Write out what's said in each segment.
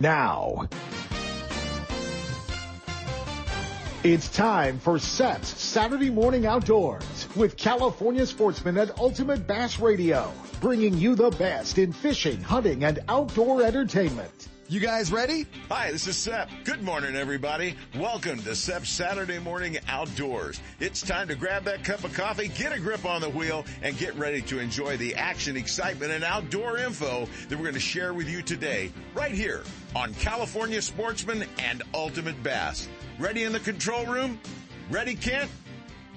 now. It's time for SEP's Saturday Morning Outdoors with California sportsman at Ultimate Bass Radio, bringing you the best in fishing, hunting, and outdoor entertainment. You guys ready? Hi, this is Sep. Good morning, everybody. Welcome to Sep's Saturday Morning Outdoors. It's time to grab that cup of coffee, get a grip on the wheel, and get ready to enjoy the action, excitement, and outdoor info that we're going to share with you today, right here on California Sportsman and Ultimate Bass. Ready in the control room? Ready, Kent?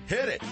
Hit it.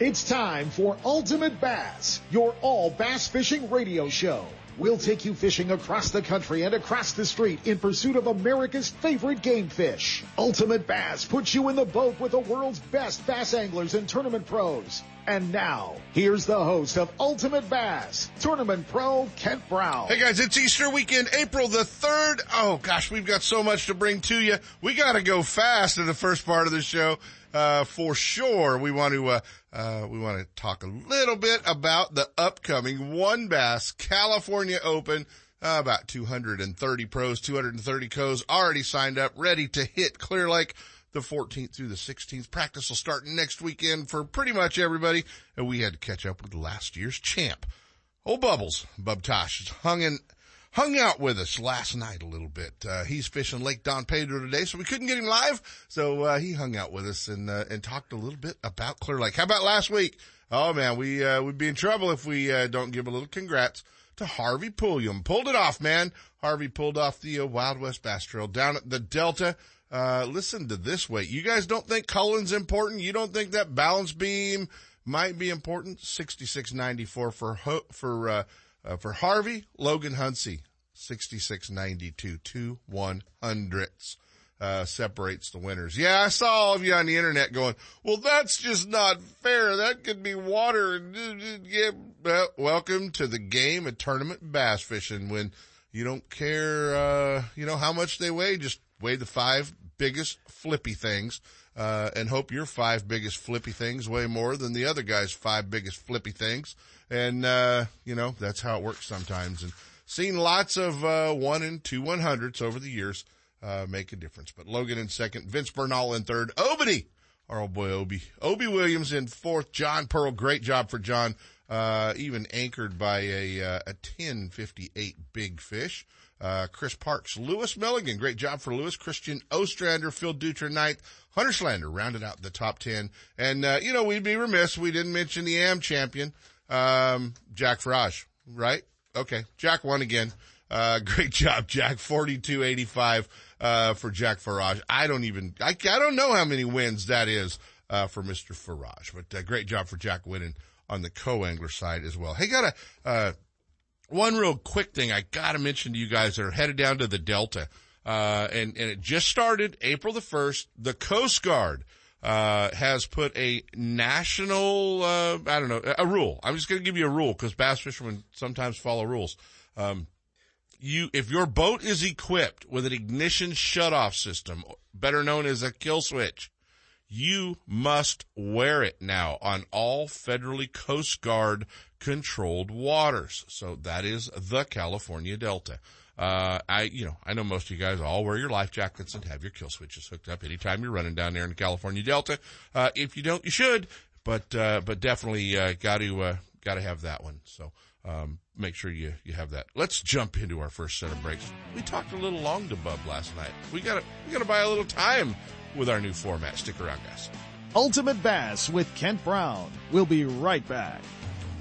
It's time for Ultimate Bass, your all bass fishing radio show. We'll take you fishing across the country and across the street in pursuit of America's favorite game fish. Ultimate Bass puts you in the boat with the world's best bass anglers and tournament pros. And now, here's the host of Ultimate Bass, Tournament Pro Kent Brown. Hey guys, it's Easter weekend, April the 3rd. Oh gosh, we've got so much to bring to you. We gotta go fast in the first part of the show. Uh, for sure, we want to, uh, uh, we want to talk a little bit about the upcoming WON Bass California Open. Uh, about 230 pros, 230 co's already signed up, ready to hit Clear Lake the 14th through the 16th. Practice will start next weekend for pretty much everybody. And we had to catch up with last year's champ. Old Bubbles, Bub Tosh, hung in, hung out with us last night a little bit. Uh, he's fishing Lake Don Pedro today, so we couldn't get him live. So, uh, he hung out with us and, uh, and talked a little bit about Clear Lake. How about last week? Oh man, we, uh, would be in trouble if we, uh, don't give a little congrats to Harvey Pulliam. Pulled it off, man. Harvey pulled off the uh, Wild West Bass Trail down at the Delta. Uh, listen to this way. You guys don't think Cullen's important? You don't think that balance beam might be important? 6694 for, for, uh, uh, for Harvey, Logan Hunsey, 6692, two one hundredths, uh, separates the winners. Yeah, I saw all of you on the internet going, well, that's just not fair. That could be water. Yeah, welcome to the game of tournament bass fishing when you don't care, uh, you know, how much they weigh. Just weigh the five biggest flippy things, uh, and hope your five biggest flippy things weigh more than the other guy's five biggest flippy things. And, uh, you know, that's how it works sometimes. And seen lots of, uh, one and two one hundredths over the years, uh, make a difference. But Logan in second, Vince Bernal in third, Obity, our old boy Obi, Obi Williams in fourth, John Pearl, great job for John, uh, even anchored by a, uh, a 1058 big fish. Uh, Chris Parks, Lewis Milligan, great job for Lewis. Christian Ostrander, Phil Dutra ninth. Hunter Schlander rounded out the top 10. And, uh, you know, we'd be remiss. We didn't mention the AM champion, um, Jack Farage, right? Okay. Jack won again. Uh, great job, Jack. 4285, uh, for Jack Farage. I don't even, I, I don't know how many wins that is, uh, for Mr. Farage, but, uh, great job for Jack winning on the co-angler side as well. Hey, got a, uh, one real quick thing I gotta mention to you guys that are headed down to the Delta. Uh, and, and it just started April the 1st. The Coast Guard, uh, has put a national, uh, I don't know, a rule. I'm just going to give you a rule because bass fishermen sometimes follow rules. Um, you, if your boat is equipped with an ignition shutoff system, better known as a kill switch, you must wear it now on all federally Coast Guard controlled waters. So that is the California Delta. Uh, I, you know, I know most of you guys all wear your life jackets and have your kill switches hooked up anytime you're running down there in the California Delta. Uh, if you don't, you should, but, uh, but definitely, got to, got to have that one. So, um, make sure you, you have that. Let's jump into our first set of breaks. We talked a little long to Bub last night. We gotta, we gotta buy a little time with our new format. Stick around, guys. Ultimate Bass with Kent Brown. We'll be right back.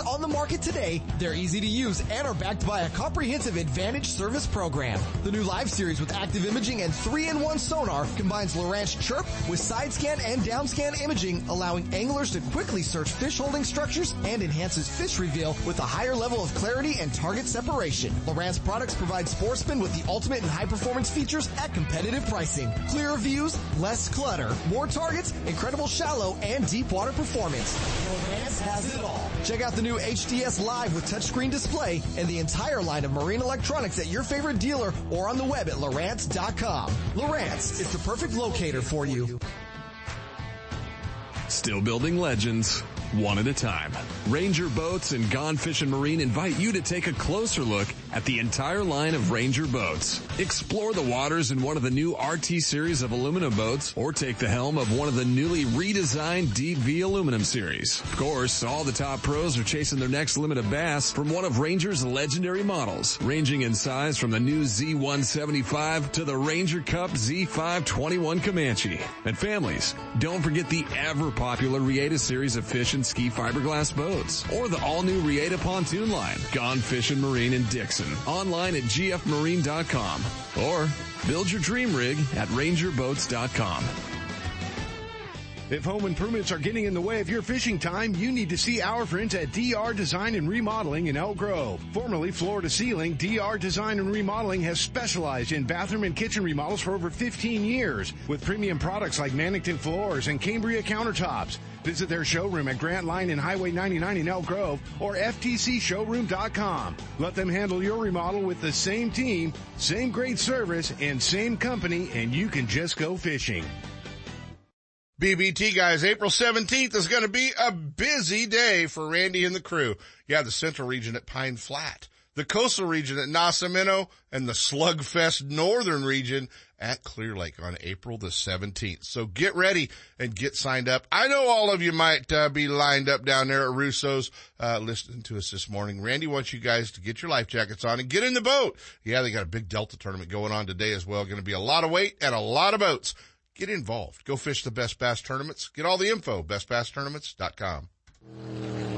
on the market today. They're easy to use and are backed by a comprehensive advantage service program. The new Live series with active imaging and 3-in-1 sonar combines Lowrance Chirp with side scan and down scan imaging, allowing anglers to quickly search fish holding structures and enhances fish reveal with a higher level of clarity and target separation. Lowrance products provide sportsmen with the ultimate and high performance features at competitive pricing. Clearer views, less clutter, more targets, incredible shallow and deep water performance. Lowrance has it all. Check out the new HDS Live with touchscreen display and the entire line of marine electronics at your favorite dealer or on the web at Lowrance.com. Lowrance is the perfect locator for you. Still building legends, one at a time. Ranger Boats and Gone Fishing Marine invite you to take a closer look at the entire line of Ranger boats. Explore the waters in one of the new RT series of aluminum boats or take the helm of one of the newly redesigned Deep V aluminum series. Of course, all the top pros are chasing their next limit of bass from one of Ranger's legendary models, ranging in size from the new Z175 to the Ranger Cup Z521 Comanche. And families, don't forget the ever popular Reata series of fish and ski fiberglass boats or the all new Reata pontoon line, Gone Fishing Marine in Dixon. Online at gfmarine.com or build your dream rig at rangerboats.com. If home improvements are getting in the way of your fishing time, you need to see our friends at DR Design and Remodeling in Elk Grove. Formerly Floor to Ceiling, DR Design and Remodeling has specialized in bathroom and kitchen remodels for over 15 years with premium products like Mannington floors and Cambria countertops. Visit their showroom at Grant Line and Highway 99 in Elk Grove or FTCshowroom.com. Let them handle your remodel with the same team, same great service, and same company, and you can just go fishing. BBT guys, April 17th is going to be a busy day for Randy and the crew. Yeah, the central region at Pine Flat, the coastal region at Nacimiento, and the Slugfest northern region at Clear Lake on April the 17th. So get ready and get signed up. I know all of you might uh, be lined up down there at Russo's, uh, listening to us this morning. Randy wants you guys to get your life jackets on and get in the boat. Yeah, they got a big Delta tournament going on today as well. Going to be a lot of weight and a lot of boats. Get involved. Go fish the best bass tournaments. Get all the info, bestbasstournaments.com.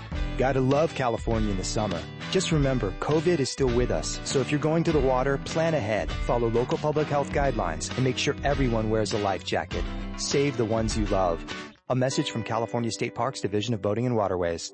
Gotta love California in the summer. Just remember, COVID is still with us. So if you're going to the water, plan ahead, follow local public health guidelines, and make sure everyone wears a life jacket. Save the ones you love. A message from California State Parks Division of Boating and Waterways.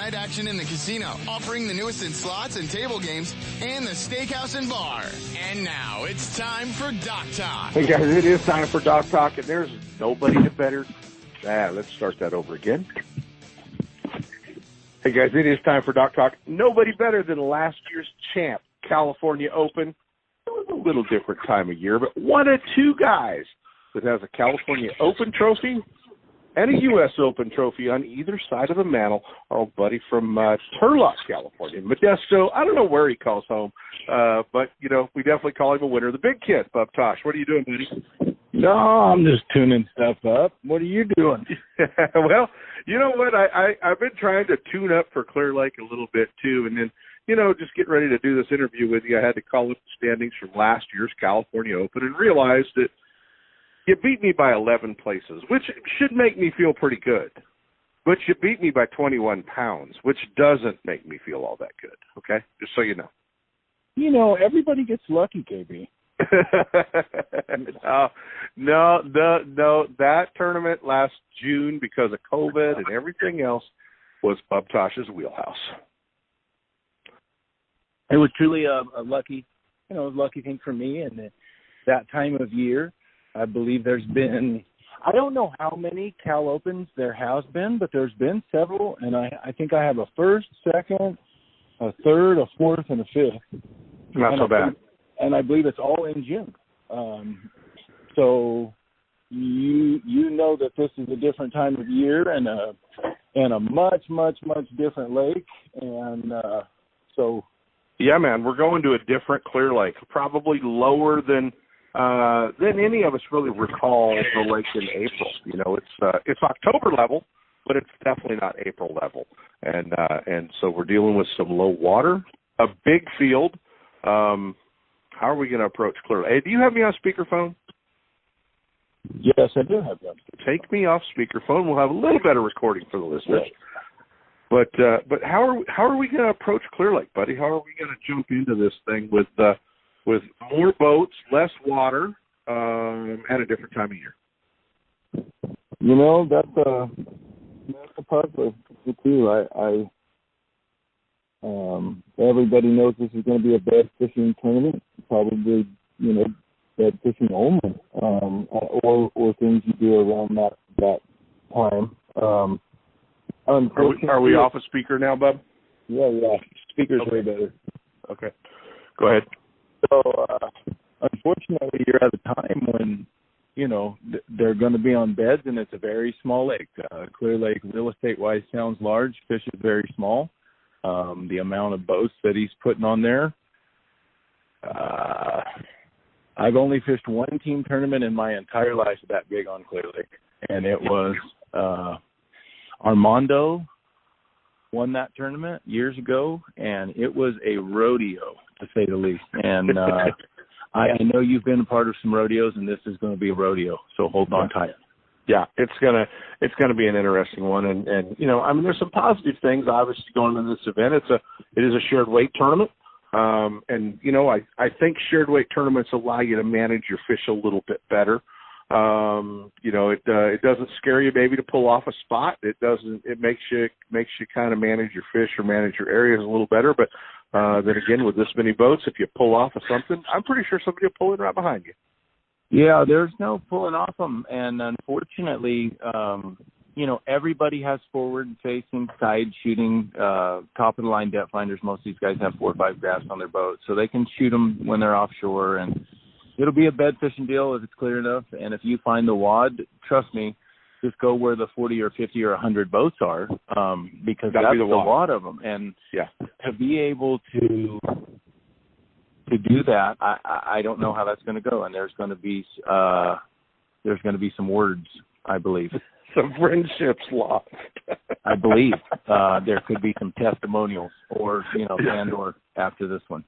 night action in the casino, offering the newest in slots and table games, and the steakhouse and bar. And now it's time for Dock Talk. Hey guys, it is time for Dock Talk, and there's nobody to better. Ah, let's start that over again. Hey guys, it is time for Dock Talk. Nobody better than last year's champ, California Open. It was a little different time of year, but one of two guys that has a California Open trophy and a U.S. Open trophy on either side of the mantle. Our old buddy from uh, Turlock, California, Modesto. I don't know where he calls home, uh, but you know we definitely call him a winner. The big kid, Bub Tosh. What are you doing, buddy? No, I'm just tuning stuff up. What are you doing? well, you know what? I, I I've been trying to tune up for Clear Lake a little bit too, and then you know just getting ready to do this interview with you, I had to call up the standings from last year's California Open and realized that you beat me by 11 places, which should make me feel pretty good. But you beat me by 21 pounds, which doesn't make me feel all that good. Okay, just so you know. You know, everybody gets lucky, KB. no, uh, no, no, no. That tournament last June, because of COVID and everything else, was Bub Tosh's wheelhouse. It was truly a, a lucky, you know, lucky thing for me. And that time of year, I believe there's been, I don't know how many Cal Opens there has been, but there's been several, and I, I think I have a first, second, a third, a fourth, and a fifth. Not and so I bad. think- and I believe it's all in June. Um, so you you know that this is a different time of year and a and a much much much different lake, and uh, so Yeah, man, we're going to a different Clear Lake, probably lower than uh than any of us really recall the lake in April. You know, it's uh it's October level, but it's definitely not April level. And uh and so we're dealing with some low water, a big field. Um how are we going to approach Clear Lake? Hey, do you have me on speakerphone? yes, I do have them. Take me off speakerphone. We'll have a little better recording for the listeners. But uh, but how are how are we going to approach Clear Lake, buddy? How are we going to jump into this thing with uh, with more boats, less water, um, at a different time of year? You know that's a that's the part of it too. I, I um everybody knows this is going to be a bed fishing tournament. Probably you know bed fishing only, um, or or things you do around that that time. Um, Are we, are we off a speaker now, bub? Yeah, yeah. Speakers way better. Okay, go ahead. So, uh, unfortunately, you're at a time when, you know, th- they're going to be on beds and it's a very small lake. Uh, Clear Lake, real estate wise, sounds large. Fish is very small. Um, the amount of boats that he's putting on there. Uh, I've only fished one team tournament in my entire life that big on Clear Lake, and it was uh, Armando won that tournament years ago, and it was a rodeo to say the least. And uh, I, I know you've been a part of some rodeos, and this is going to be a rodeo, so hold on tight. Yeah, it's gonna it's gonna be an interesting one, and and you know, I mean, there's some positive things obviously going into this event. It's a it is a shared weight tournament, um, and you know, I I think shared weight tournaments allow you to manage your fish a little bit better. Um, you know, it uh, it doesn't scare you maybe to pull off a spot. It doesn't. It makes you makes you kind of manage your fish or manage your areas a little better. But uh, then again, with this many boats, if you pull off of something, I'm pretty sure somebody will pull in right behind you. Yeah, there's no pulling off them, and unfortunately, um, you know, everybody has forward facing, side shooting, uh, top of the line depth finders. Most of these guys have four or five graphs on their boat, so they can shoot them when they're offshore, and it'll be a bed fishing deal if it's clear enough. And if you find the wad, trust me, just go where the 40 or 50 or 100 boats are, um, because Gotta that's be the the wad. wad of them. And Yeah. to be able to to do that, I, I I don't know how that's going to go, and there's going to be uh, there's going to be some words, I believe. Some friendships lost. I believe uh, there could be some testimonials, or you know, and or after this one.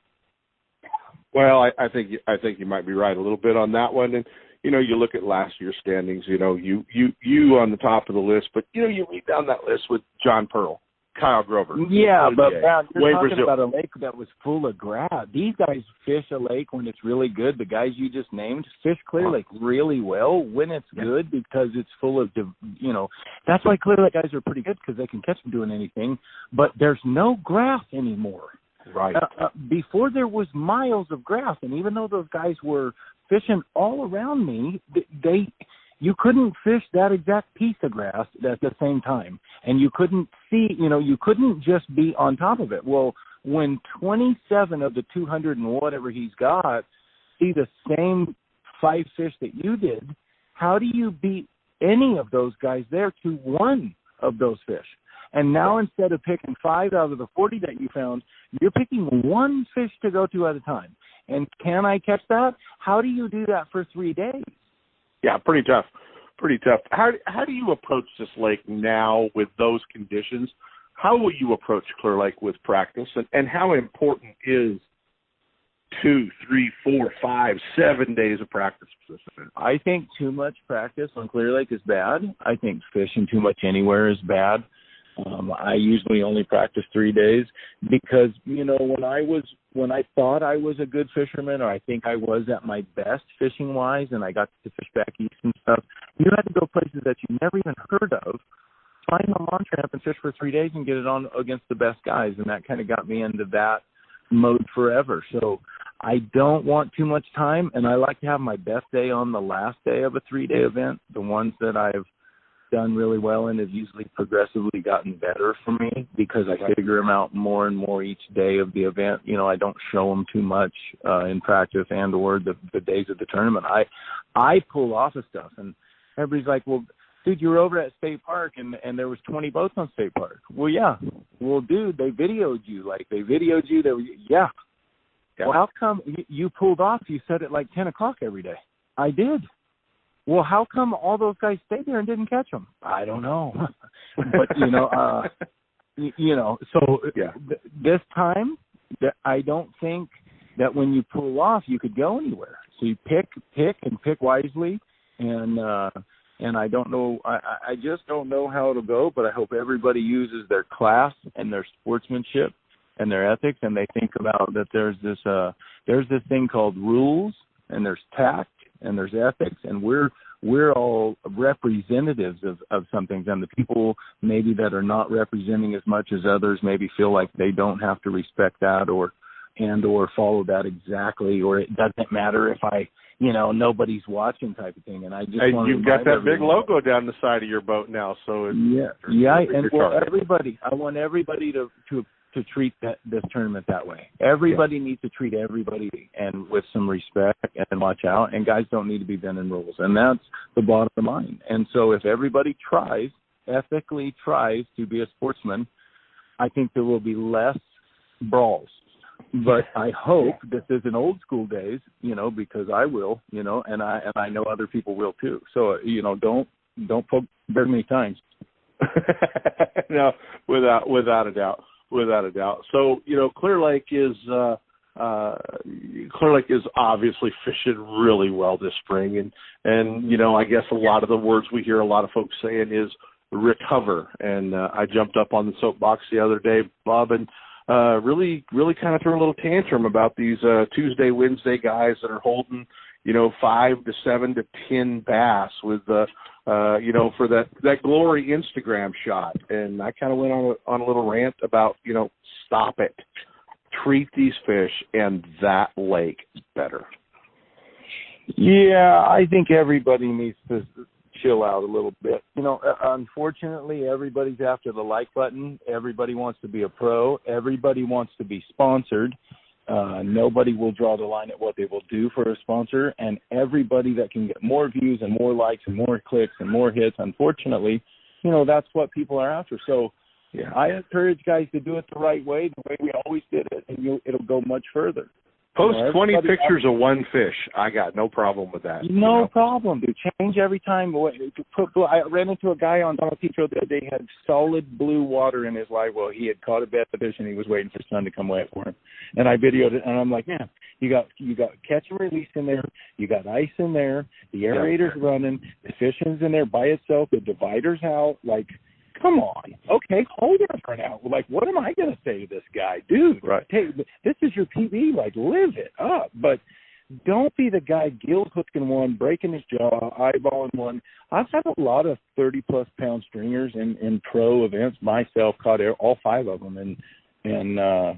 Well, I, I think I think you might be right a little bit on that one. And you know, you look at last year's standings. You know, you you you on the top of the list, but you know, you read down that list with John Pearl, Kyle Grover. Yeah, but Brad, you're Wayne talking Brazil. about a lake that was full of grass. These guys fish a lake when it's really good. The guys you just named fish Clear Lake really well when it's good because it's full of, you know, that's why Clear Lake guys are pretty good because they can catch them doing anything. But there's no grass anymore. Right. Uh, uh, before there was miles of grass, and even though those guys were fishing all around me, they you couldn't fish that exact piece of grass at the same time, and you couldn't see, you know, you couldn't just be on top of it. Well, when 27 of the 200 and whatever he's got see the same five fish that you did, how do you beat any of those guys there to one of those fish? And now instead of picking five out of the 40 that you found, you're picking one fish to go to at a time. And can I catch that? How do you do that for three days? Yeah, pretty tough, pretty tough. How how do you approach this lake now with those conditions? How will you approach Clear Lake with practice, and, and how important is two, three, four, five, seven days of practice for this event? I think too much practice on Clear Lake is bad. I think fishing too much anywhere is bad. Um, I usually only practice three days because you know when I was when I thought I was a good fisherman or I think I was at my best fishing wise and I got to fish back east and stuff, you had to go places that you never even heard of, find a launch ramp and fish for three days and get it on against the best guys and that kind of got me into that mode forever. So I don't want too much time and I like to have my best day on the last day of a three day event. The ones that I've done really well and have usually progressively gotten better for me because I figure them out more and more each day of the event. You know, I don't show them too much uh, in practice and or the, the days of the tournament. I I pull off of stuff, and everybody's like, "Well, dude, you were over at State Park and and there was 20 boats on State Park." Well, yeah. Well, dude, they videoed you. Like they videoed you. They were, yeah. yeah. Well, how come you, you pulled off? You said it like 10 o'clock every day. I did. Well, how come all those guys stayed there and didn't catch them? I don't know. but you know, uh you know, so yeah. th- this time that I don't think that when you pull off you could go anywhere. So you pick pick and pick wisely and uh and I don't know I I just don't know how it'll go, but I hope everybody uses their class and their sportsmanship and their ethics and they think about that there's this uh there's this thing called rules and there's tact and there's ethics and we're we're all representatives of, of some things. And the people maybe that are not representing as much as others maybe feel like they don't have to respect that or and or follow that exactly or it doesn't matter if I you know nobody's watching type of thing. And I just hey, want you've got that big logo down the side of your boat now so it's, yeah. yeah and well everybody I want everybody to to to treat that this tournament that way. Everybody yeah. needs to treat everybody and with some respect and watch out. And guys don't need to be bending rules, and that's the bottom line. And so, if everybody tries ethically tries to be a sportsman, I think there will be less brawls. But I hope this isn't old school days, you know, because I will, you know, and I and I know other people will too. So you know, don't don't poke very many times. no, without without a doubt without a doubt. So, you know, Clear Lake is uh uh Clear Lake is obviously fishing really well this spring and and you know, I guess a lot of the words we hear a lot of folks saying is recover and uh, I jumped up on the soapbox the other day, Bob, and uh really really kind of threw a little tantrum about these uh Tuesday, Wednesday guys that are holding, you know, 5 to 7 to 10 bass with uh uh, you know, for that that glory Instagram shot. And I kind of went on a, on a little rant about, you know, stop it, treat these fish and that lake better. Yeah, I think everybody needs to chill out a little bit. You know, uh, unfortunately, everybody's after the like button. Everybody wants to be a pro. Everybody wants to be sponsored. Uh, nobody will draw the line at what they will do for a sponsor, and everybody that can get more views and more likes and more clicks and more hits, unfortunately, you know that's what people are after. So, yeah, I encourage guys to do it the right way, the way we always did it, and you'll, it'll go much further. Post you know, 20 pictures of one fish. I got no problem with that. No you know? problem, dude. Change every time. I ran into a guy on Don Pedro the other day. Had solid blue water in his live well. He had caught a bed fish and he was waiting for sun to come wet for him. And I videoed it, and I'm like, man, you got you got catch and release in there. You got ice in there. The aerator's yeah. running. The fishing's in there by itself. The divider's out. Like come on. Okay, hold it for now. Like, what am I going to say to this guy, dude? Right. Hey, this is your PB. Like, live it up. But don't be the guy gill hooking one, breaking his jaw, eyeballing one. I've had a lot of thirty plus pound stringers in in pro events myself. Caught all five of them, and and uh,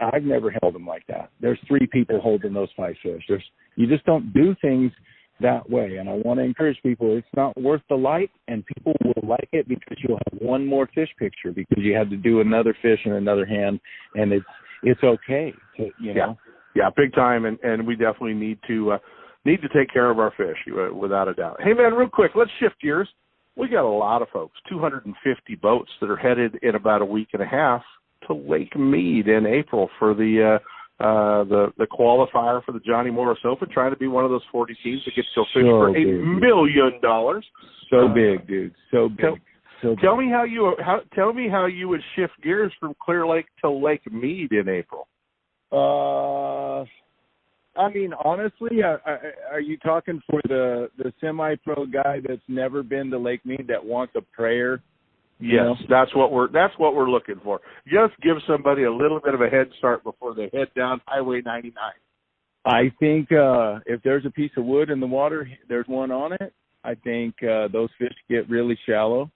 I've never held them like that. There's three people holding those five fish. There's you just don't do things that way. And I want to encourage people, it's not worth the like, and people will like it because you'll have one more fish picture because you had to do another fish in another hand, and it's it's okay to you know. Yeah, yeah, big time, and and we definitely need to uh, need to take care of our fish uh, without a doubt. Hey man, real quick, let's shift gears. We got a lot of folks, 250 boats that are headed in about a week and a half to Lake Mead in April for the uh, uh, the the qualifier for the Johnny Morris Open, trying to be one of those 40 teams that gets to fish So for a million dollars. So Uh, big, dude. So big. Tell, so tell me how you how tell me how you would shift gears from Clear Lake to Lake Mead in April. Uh, I mean, honestly, are, you talking for the the semi-pro guy that's never been to Lake Mead that wants a prayer? Yes, know? that's what we're that's what we're looking for. Just give somebody a little bit of a head start before they head down Highway 99. I think uh if there's a piece of wood in the water, there's one on it. I think uh those fish get really shallow.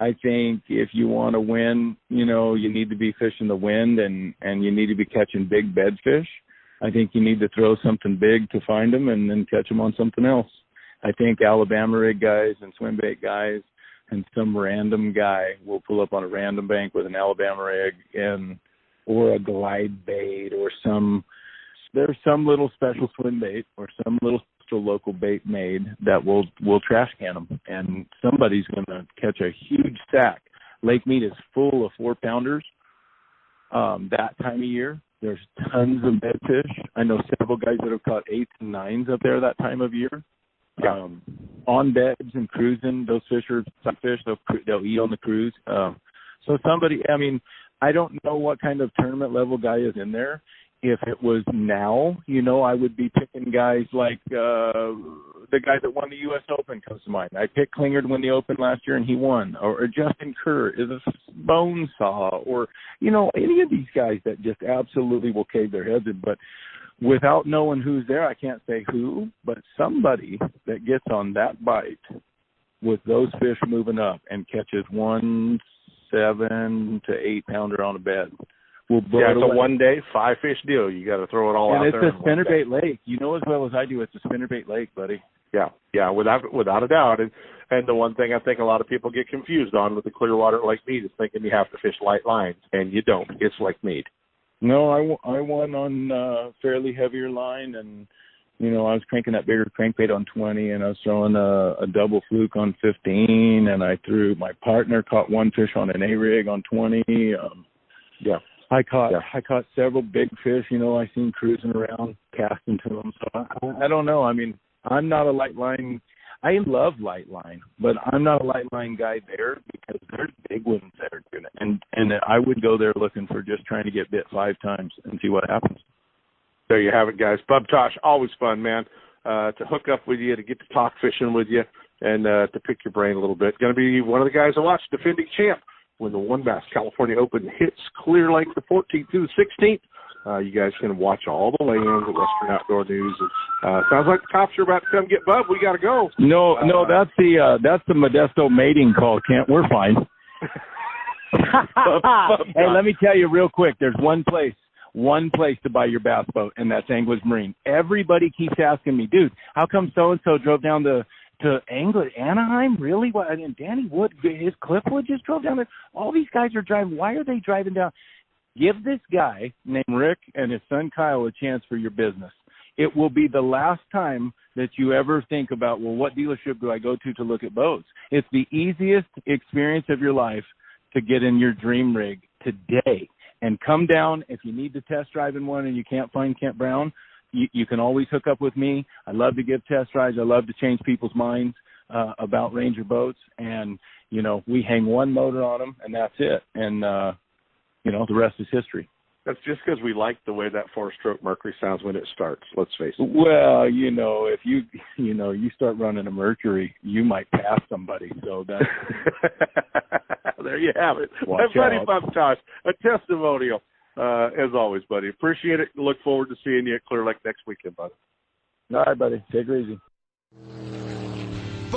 I think if you want to win, you know, you need to be fishing the wind and and you need to be catching big bed fish. I think you need to throw something big to find them and then catch them on something else. I think Alabama rig guys and swim bait guys and some random guy will pull up on a random bank with an Alabama rig and or a glide bait or some there's some little special swim bait or some little special local bait made that will will trash can them and somebody's going to catch a huge sack. Lake Mead is full of four pounders. Um, that time of year, there's tons of bed fish. I know several guys that have caught eights and nines up there that time of year. Yeah. Um, on beds and cruising, those fish are some fish. They'll they'll eat on the cruise. Um, so somebody, I mean, I don't know what kind of tournament level guy is in there. If it was now, you know, I would be picking guys like uh the guy that won the U.S. Open comes to mind. I picked Klinger to win the Open last year and he won, or, or Justin Kerr is a bone saw, or you know, any of these guys that just absolutely will cave their heads in. But without knowing who's there, I can't say who, but somebody that gets on that bite with those fish moving up and catches one seven to eight pounder on a bed will blow Yeah, it it's a one day five fish deal. You got to throw it all and out it's there. a in one day. spinnerbait lake. You know as well as I do, it's a spinnerbait lake, buddy. Yeah, yeah, without without a doubt. And and the one thing I think a lot of people get confused on with the Clearwater Lake Mead is thinking you have to fish light lines, and you don't. It's Lake Mead. No, I, w- I won on uh, fairly heavier line, and you know I was cranking that bigger crankbait on 20, and I was throwing a, a double fluke on 15, and I threw my partner caught one fish on an A rig on 20. Um, Yeah. I caught Yeah. I caught several big fish. You know I seen cruising around casting to them. So I, I don't know. I mean I'm not a light line. I love Lightline, but I'm not a Lightline guy there because there's big ones that are doing it, and and I would go there looking for just trying to get bit five times and see what happens. There you have it, guys. Bub Tosh, always fun, man. Uh, to hook up with you, to get to talk fishing with you, and uh, to pick your brain a little bit. Going to be one of the guys I watch, defending champ, when the WON Bass California Open hits Clear Lake the 14th through the 16th. Uh, you guys can watch all the lanes at Western Outdoor News. Uh, sounds like the cops are about to come get Bub. We got to go. No, no, Uh, that's the uh that's the Modesto mating call, Kent. We're fine. hey, let me tell you real quick. There's one place, one place to buy your bass boat, and that's Anglers Marine. Everybody keeps asking me, dude, how come so and so drove down to to Angler Anaheim? Really? What? And Danny Wood, his Cliffwood just drove down there. All these guys are driving. Why are they driving down? Give this guy named Rick and his son Kyle a chance for your business. It will be the last time that you ever think about, well, what dealership do I go to to look at boats? It's the easiest experience of your life to get in your dream rig today and come down if you need to test drive in one and you can't find Kent Brown. You, you can always hook up with me. I love to give test drives. I love to change people's minds uh, about Ranger boats, and you know we hang one motor on them, and that's it. And uh, you know the rest is history. That's just because we like the way that four-stroke Mercury sounds when it starts. Let's face it. Well, you know, if you you know you start running a Mercury, you might pass somebody. So that there you have it. Watch My buddy out. Bob Tosh, a testimonial. Uh, as always, buddy. Appreciate it. Look forward to seeing you at Clear Lake next weekend, buddy. all right, buddy, take it easy.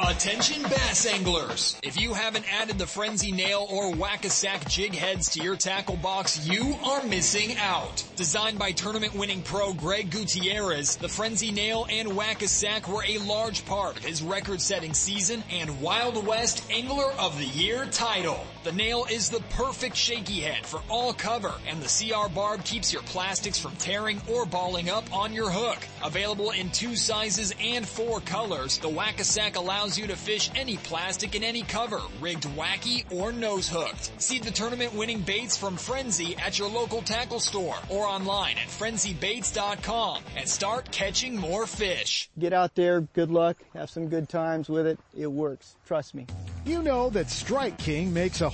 Attention bass anglers! If you haven't added the Frenzy Nail or Whack-A-Sack jig heads to your tackle box, you are missing out. Designed by tournament winning pro Greg Gutierrez, the Frenzy Nail and Whack-A-Sack were a large part of his record setting season and Wild West Angler of the Year title. The nail is the perfect shaky head for all cover and the CR barb keeps your plastics from tearing or balling up on your hook. Available in two sizes and four colors, the Whack-A-Sack allows you to fish any plastic in any cover, rigged wacky or nose hooked. See the tournament winning baits from Frenzy at your local tackle store or online at frenzybaits.com and start catching more fish. Get out there, good luck, have some good times with it. It works. Trust me. You know that Strike King makes a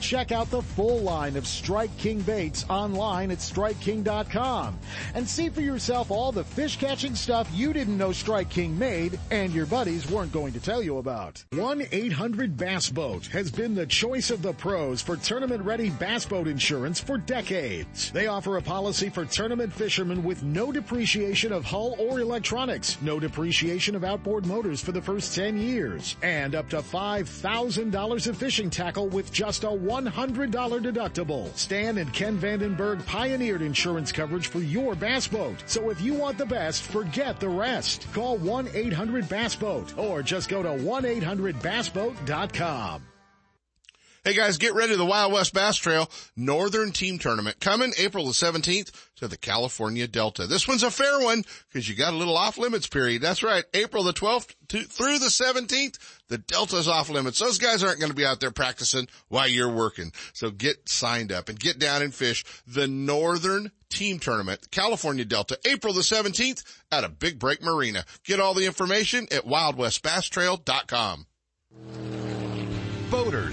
Check out the full line of Strike King baits online at StrikeKing.com and see for yourself all the fish catching stuff you didn't know Strike King made and your buddies weren't going to tell you about. 1-800-BASS Boat has been the choice of the pros for tournament ready bass boat insurance for decades. They offer a policy for tournament fishermen with no depreciation of hull or electronics, no depreciation of outboard motors for the first 10 years, and up to $5,000 of fishing tackle with just a $100 deductible. Stan and Ken Vandenberg pioneered insurance coverage for your bass boat. So if you want the best, forget the rest. Call 1-800-BASS-BOAT or just go to 1-800-BASSBOAT.com. Hey guys, get ready to the Wild West Bass Trail Northern Team Tournament coming April the 17th to the California Delta. This one's a fair one because you got a little off limits period. That's right. April the 12th to, through the 17th, the Delta's off limits. Those guys aren't going to be out there practicing while you're working. So get signed up and get down and fish the Northern Team Tournament, California Delta, April the 17th at a Big Break Marina. Get all the information at wildwestbasstrail.com.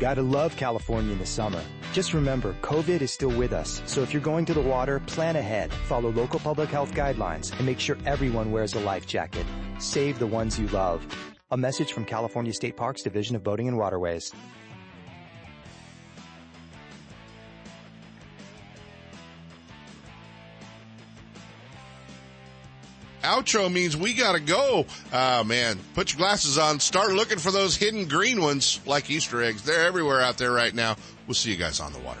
Gotta love California in the summer. Just remember, COVID is still with us, so if you're going to the water, plan ahead, follow local public health guidelines, and make sure everyone wears a life jacket. Save the ones you love. A message from California State Parks Division of Boating and Waterways. Outro means we gotta go. Ah, man, put your glasses on. Start looking for those hidden green ones like Easter eggs. They're everywhere out there right now. We'll see you guys on the water.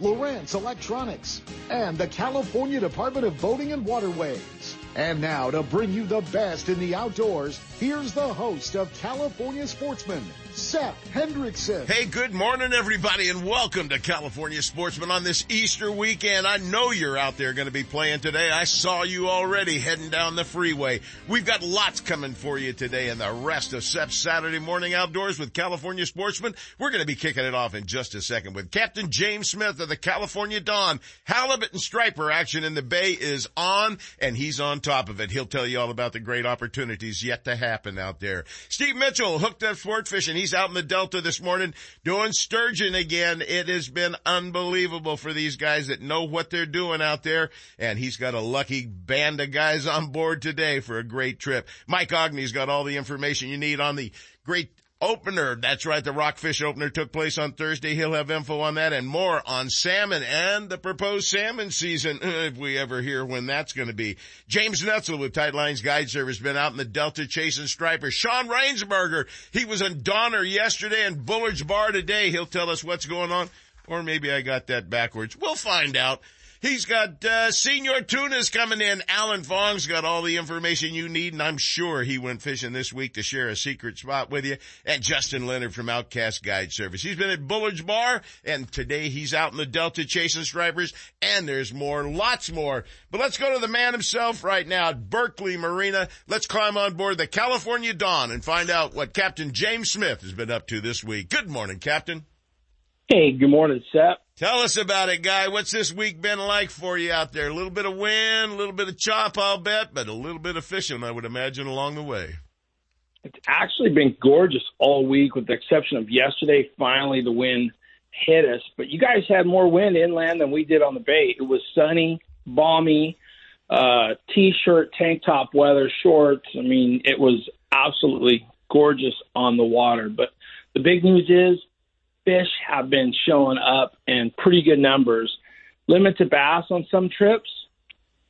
Lowrance Electronics, and the California Department of Boating and Waterways. And now to bring you the best in the outdoors, here's the host of California Sportsman, Sep Hendrickson. Hey, good morning everybody and welcome to California Sportsman on this Easter weekend. I know you're out there going to be playing today. I saw you already heading down the freeway. We've got lots coming for you today and the rest of Sep's Saturday morning outdoors with California Sportsman. We're going to be kicking it off in just a second with Captain James Smith of the California Dawn. Halibut and striper action in the bay is on and he's on top of it. He'll tell you all about the great opportunities yet to happen out there. Steve Mitchell hooked up sport fishing. He's out in the Delta this morning doing sturgeon again. It has been unbelievable for these guys that know what they're doing out there. And he's got a lucky band of guys on board today for a great trip. Mike Aughney's got all the information you need on the great opener. That's right. The Rockfish opener took place on Thursday. He'll have info on that and more on salmon and the proposed salmon season. If we ever hear when that's going to be. James Netzel with Tight Lines Guide Service been out in the Delta chasing stripers. Sean Rainsberger, he was in Donner yesterday and Bullard's Bar today. He'll tell us what's going on. Or maybe I got that backwards. We'll find out. He's got uh, Senior Tunas coming in. Alan Fong's got all the information you need, and I'm sure he went fishing this week to share a secret spot with you. And Justin Leonard from Outcast Guide Service. He's been at Bullard's Bar, and today he's out in the Delta chasing stripers, and there's more, lots more. But let's go to the man himself right now at Berkeley Marina. Let's climb on board the California Dawn and find out what Captain James Smith has been up to this week. Good morning, Captain. Hey, good morning, Sep. Tell us about it, guy. What's this week been like for you out there? A little bit of wind, a little bit of chop, I'll bet, but a little bit of fishing, I would imagine, along the way. It's actually been gorgeous all week, with the exception of yesterday. Finally, the wind hit us, but you guys had more wind inland than we did on the bay. It was sunny, balmy, uh, t-shirt, tank top weather, shorts. I mean, it was absolutely gorgeous on the water. But the big news is fish have been showing up in pretty good numbers. Limited bass on some trips,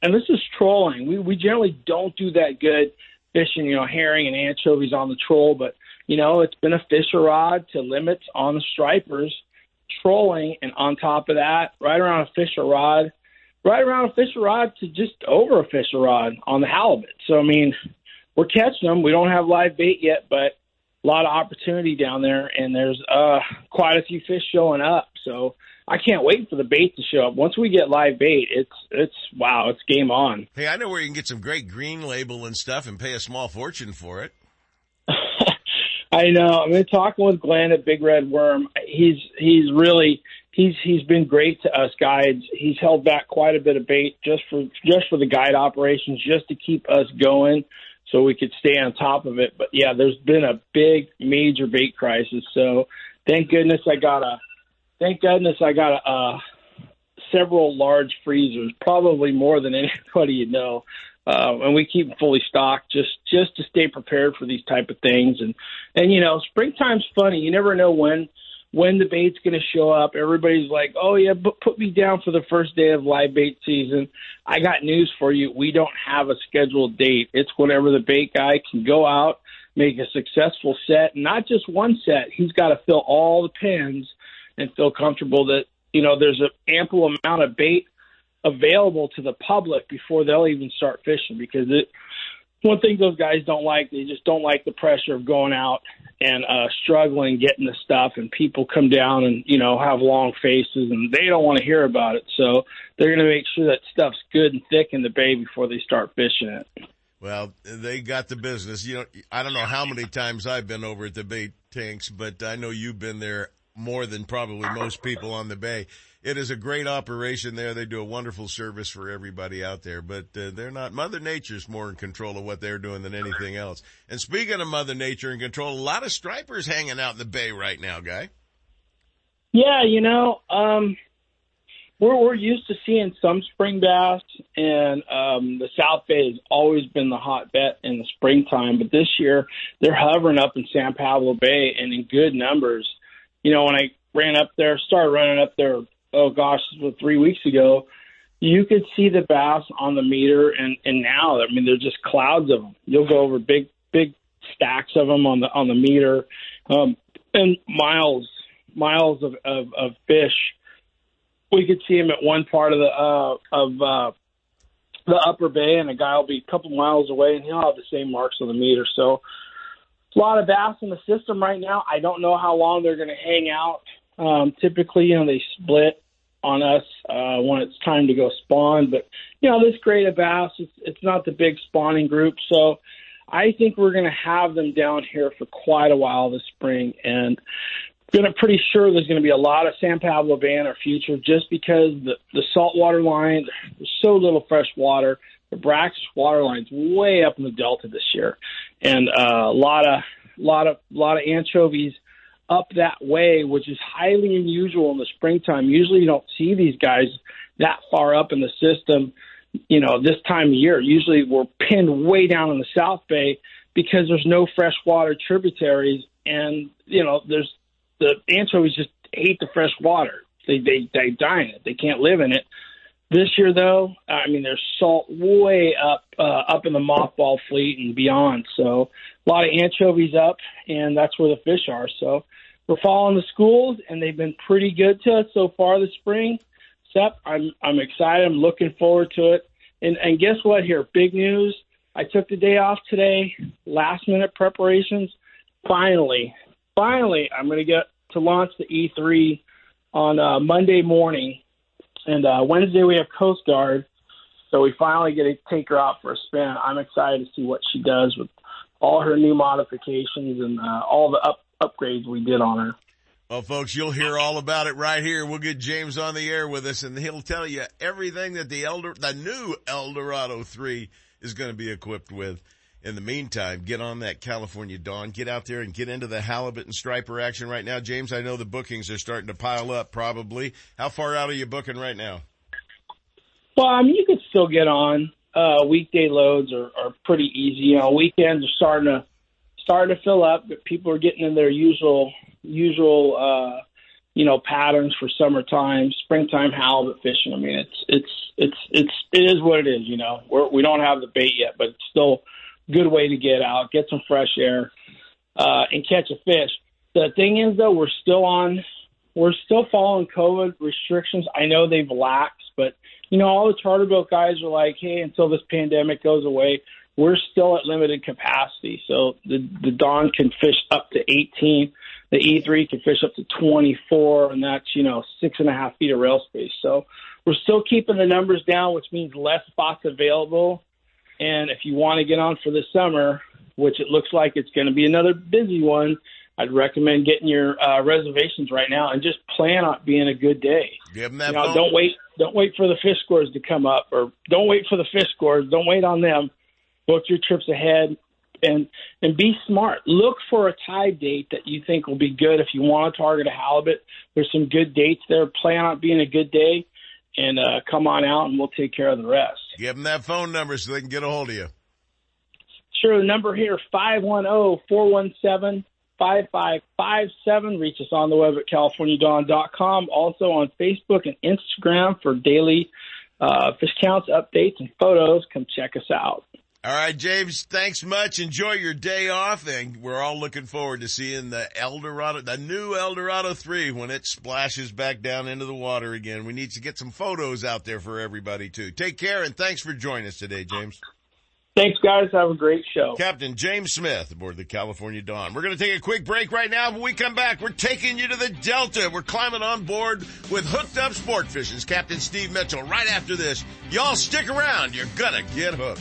and this is trolling. We we generally don't do that good fishing, you know, herring and anchovies on the troll, but you know, it's been a fisher rod to limits on the stripers, trolling, and on top of that, right around a fisher rod, right around a fisher rod to just over a fisher rod on the halibut. So I mean, we're catching them. We don't have live bait yet, but lot of opportunity down there, and there's uh, quite a few fish showing up. So I can't wait for the bait to show up. Once we get live bait, it's it's wow, it's game on. Hey, I know where you can get some great green label and stuff, and pay a small fortune for it. I know. I've been talking with Glenn at Big Red Worm. He's he's really he's he's been great to us guides. He's held back quite a bit of bait just for just for the guide operations, just to keep us going so we could stay on top of it. But yeah, there's been a big major bait crisis. So thank goodness I got a thank goodness I got a, a several large freezers, probably more than anybody you know. Uh, and we keep them fully stocked just just to stay prepared for these type of things. And and you know, springtime's funny. You never know when when the bait's going to show up. Everybody's like, "Oh yeah, but put me down for the first day of live bait season." I got news for you. We don't have a scheduled date. It's whenever the bait guy can go out, make a successful set, not just one set. He's got to fill all the pens and feel comfortable that you know there's an ample amount of bait available to the public before they'll even start fishing because it one thing those guys don't like they just don't like the pressure of going out and uh struggling getting the stuff and people come down and you know have long faces and they don't want to hear about it. So they're going to make sure that stuff's good and thick in the bay before they start fishing it. Well they got the business. You know i don't know how many times i've been over at the bait tanks but i know you've been there more than probably most people on the bay it is a great operation there. They do a wonderful service for everybody out there, but uh, they're not. Mother Nature's more in control of what they're doing than anything else. And speaking of Mother Nature in control, a lot of stripers hanging out in the bay right now, guy. Yeah, you know, um, we're we're used to seeing some spring bass, and um, the South Bay has always been the hot bet in the springtime. But this year, they're hovering up in San Pablo Bay and in good numbers. You know, when I ran up there, started running up there oh gosh, three weeks ago, you could see the bass on the meter, and and now I mean there's just clouds of them. You'll go over big big stacks of them on the on the meter, um, and miles miles of, of of fish. We could see them at one part of the uh, of uh, the upper bay, and a guy will be a couple miles away, and he'll have the same marks on the meter. So a lot of bass in the system right now. I don't know how long they're going to hang out. Um, typically, you know, they split on us uh, when it's time to go spawn. But you know, this grade of bass, it's, it's not the big spawning group, so I think we're going to have them down here for quite a while this spring, and I'm pretty sure there's going to be a lot of San Pablo Bay in our future, just because the the saltwater line, there's so little fresh water. The brackish water line's way up in the delta this year, and uh, a lot of lot of lot of anchovies up that way, which is highly unusual in the springtime. Usually you don't see these guys that far up in the system, you know, this time of year. Usually we're pinned way down in the South Bay because there's no freshwater tributaries and, you know, there's the anchovies just hate the fresh water. They, they, they die in it. They can't live in it. This year, though, I mean, there's salt way up uh, up in the mothball fleet and beyond. So a lot of anchovies up, and that's where the fish are. So we're following the schools, and they've been pretty good to us so far this spring. Sep, I'm I'm excited. I'm looking forward to it. And and guess what? Here, big news. I took the day off today. Last minute preparations. Finally, finally, I'm going to get to launch the E3 on uh, Monday morning and uh, Wednesday we have Coast Guard, so we finally get to take her out for a spin. I'm excited to see what she does with all her new modifications and uh, all the up upgrades we did on her. Well, folks, you'll hear all about it right here. We'll get James on the air with us, and he'll tell you everything that the Elder, the new Eldorado three is going to be equipped with. In the meantime, get on that California Dawn. Get out there and get into the halibut and striper action right now. James, I know the bookings are starting to pile up probably. How far out are you booking right now? Well, I mean, you could still get on. Uh, weekday loads are, are pretty easy. You know, weekends are starting to starting to fill up, but people are getting in their usual usual uh, you know patterns for summertime, springtime halibut fishing. I mean, it's it's it's it's it is what it is. You know, We're, we don't have the bait yet, but it's still good way to get out, get some fresh air, uh, and catch a fish. The thing is, though, we're still on, we're still following COVID restrictions. I know they've laxed, but you know, all the charter boat guys are like, hey, until this pandemic goes away, we're still at limited capacity. So the the Dawn can fish up to 18. The E3 can fish up to 24, and that's you know six and a half feet of rail space. So we're still keeping the numbers down, which means less spots available and if you want to get on for the summer, which it looks like it's going to be another busy one, I'd recommend getting your uh, reservations right now and just plan on being a good day. Give them that. You know, don't wait. Don't wait for the fish scores to come up, or don't wait for the fish scores. Don't wait on them. Book your trips ahead, and and be smart. Look for a tide date that you think will be good if you want to target a halibut. There's some good dates there. Plan on being a good day. And uh, come on out and we'll take care of the rest. Give them that phone number so they can get a hold of you. Sure, the number here, 510-417-5557. Reach us on the web at californiadawn.com. Also on Facebook and Instagram for daily uh, fish counts, updates, and photos. Come check us out. All right, James, thanks much. Enjoy your day off, and we're all looking forward to seeing the Eldorado, the new Eldorado 3 when it splashes back down into the water again. We need to get some photos out there for everybody too. Take care, and thanks for joining us today, James. Thanks, guys. Have a great show. Captain James Smith aboard the California Dawn. We're going to take a quick break right now. When we come back, we're taking you to the Delta. We're climbing on board with Hooked Up Sport Fishing's Captain Steve Mitchell right after this. Y'all stick around. You're going to get hooked.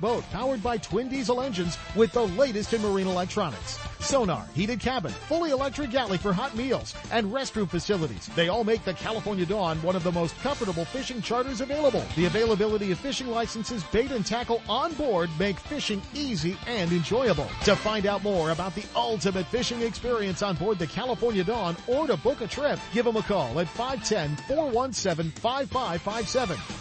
boat powered by twin diesel engines with the latest in marine electronics. Sonar, heated cabin, fully electric galley for hot meals, and restroom facilities. They all make the California Dawn one of the most comfortable fishing charters available. The availability of fishing licenses, bait and tackle on board make fishing easy and enjoyable. To find out more about the ultimate fishing experience on board the California Dawn or to book a trip, give them a call at 510-417-5557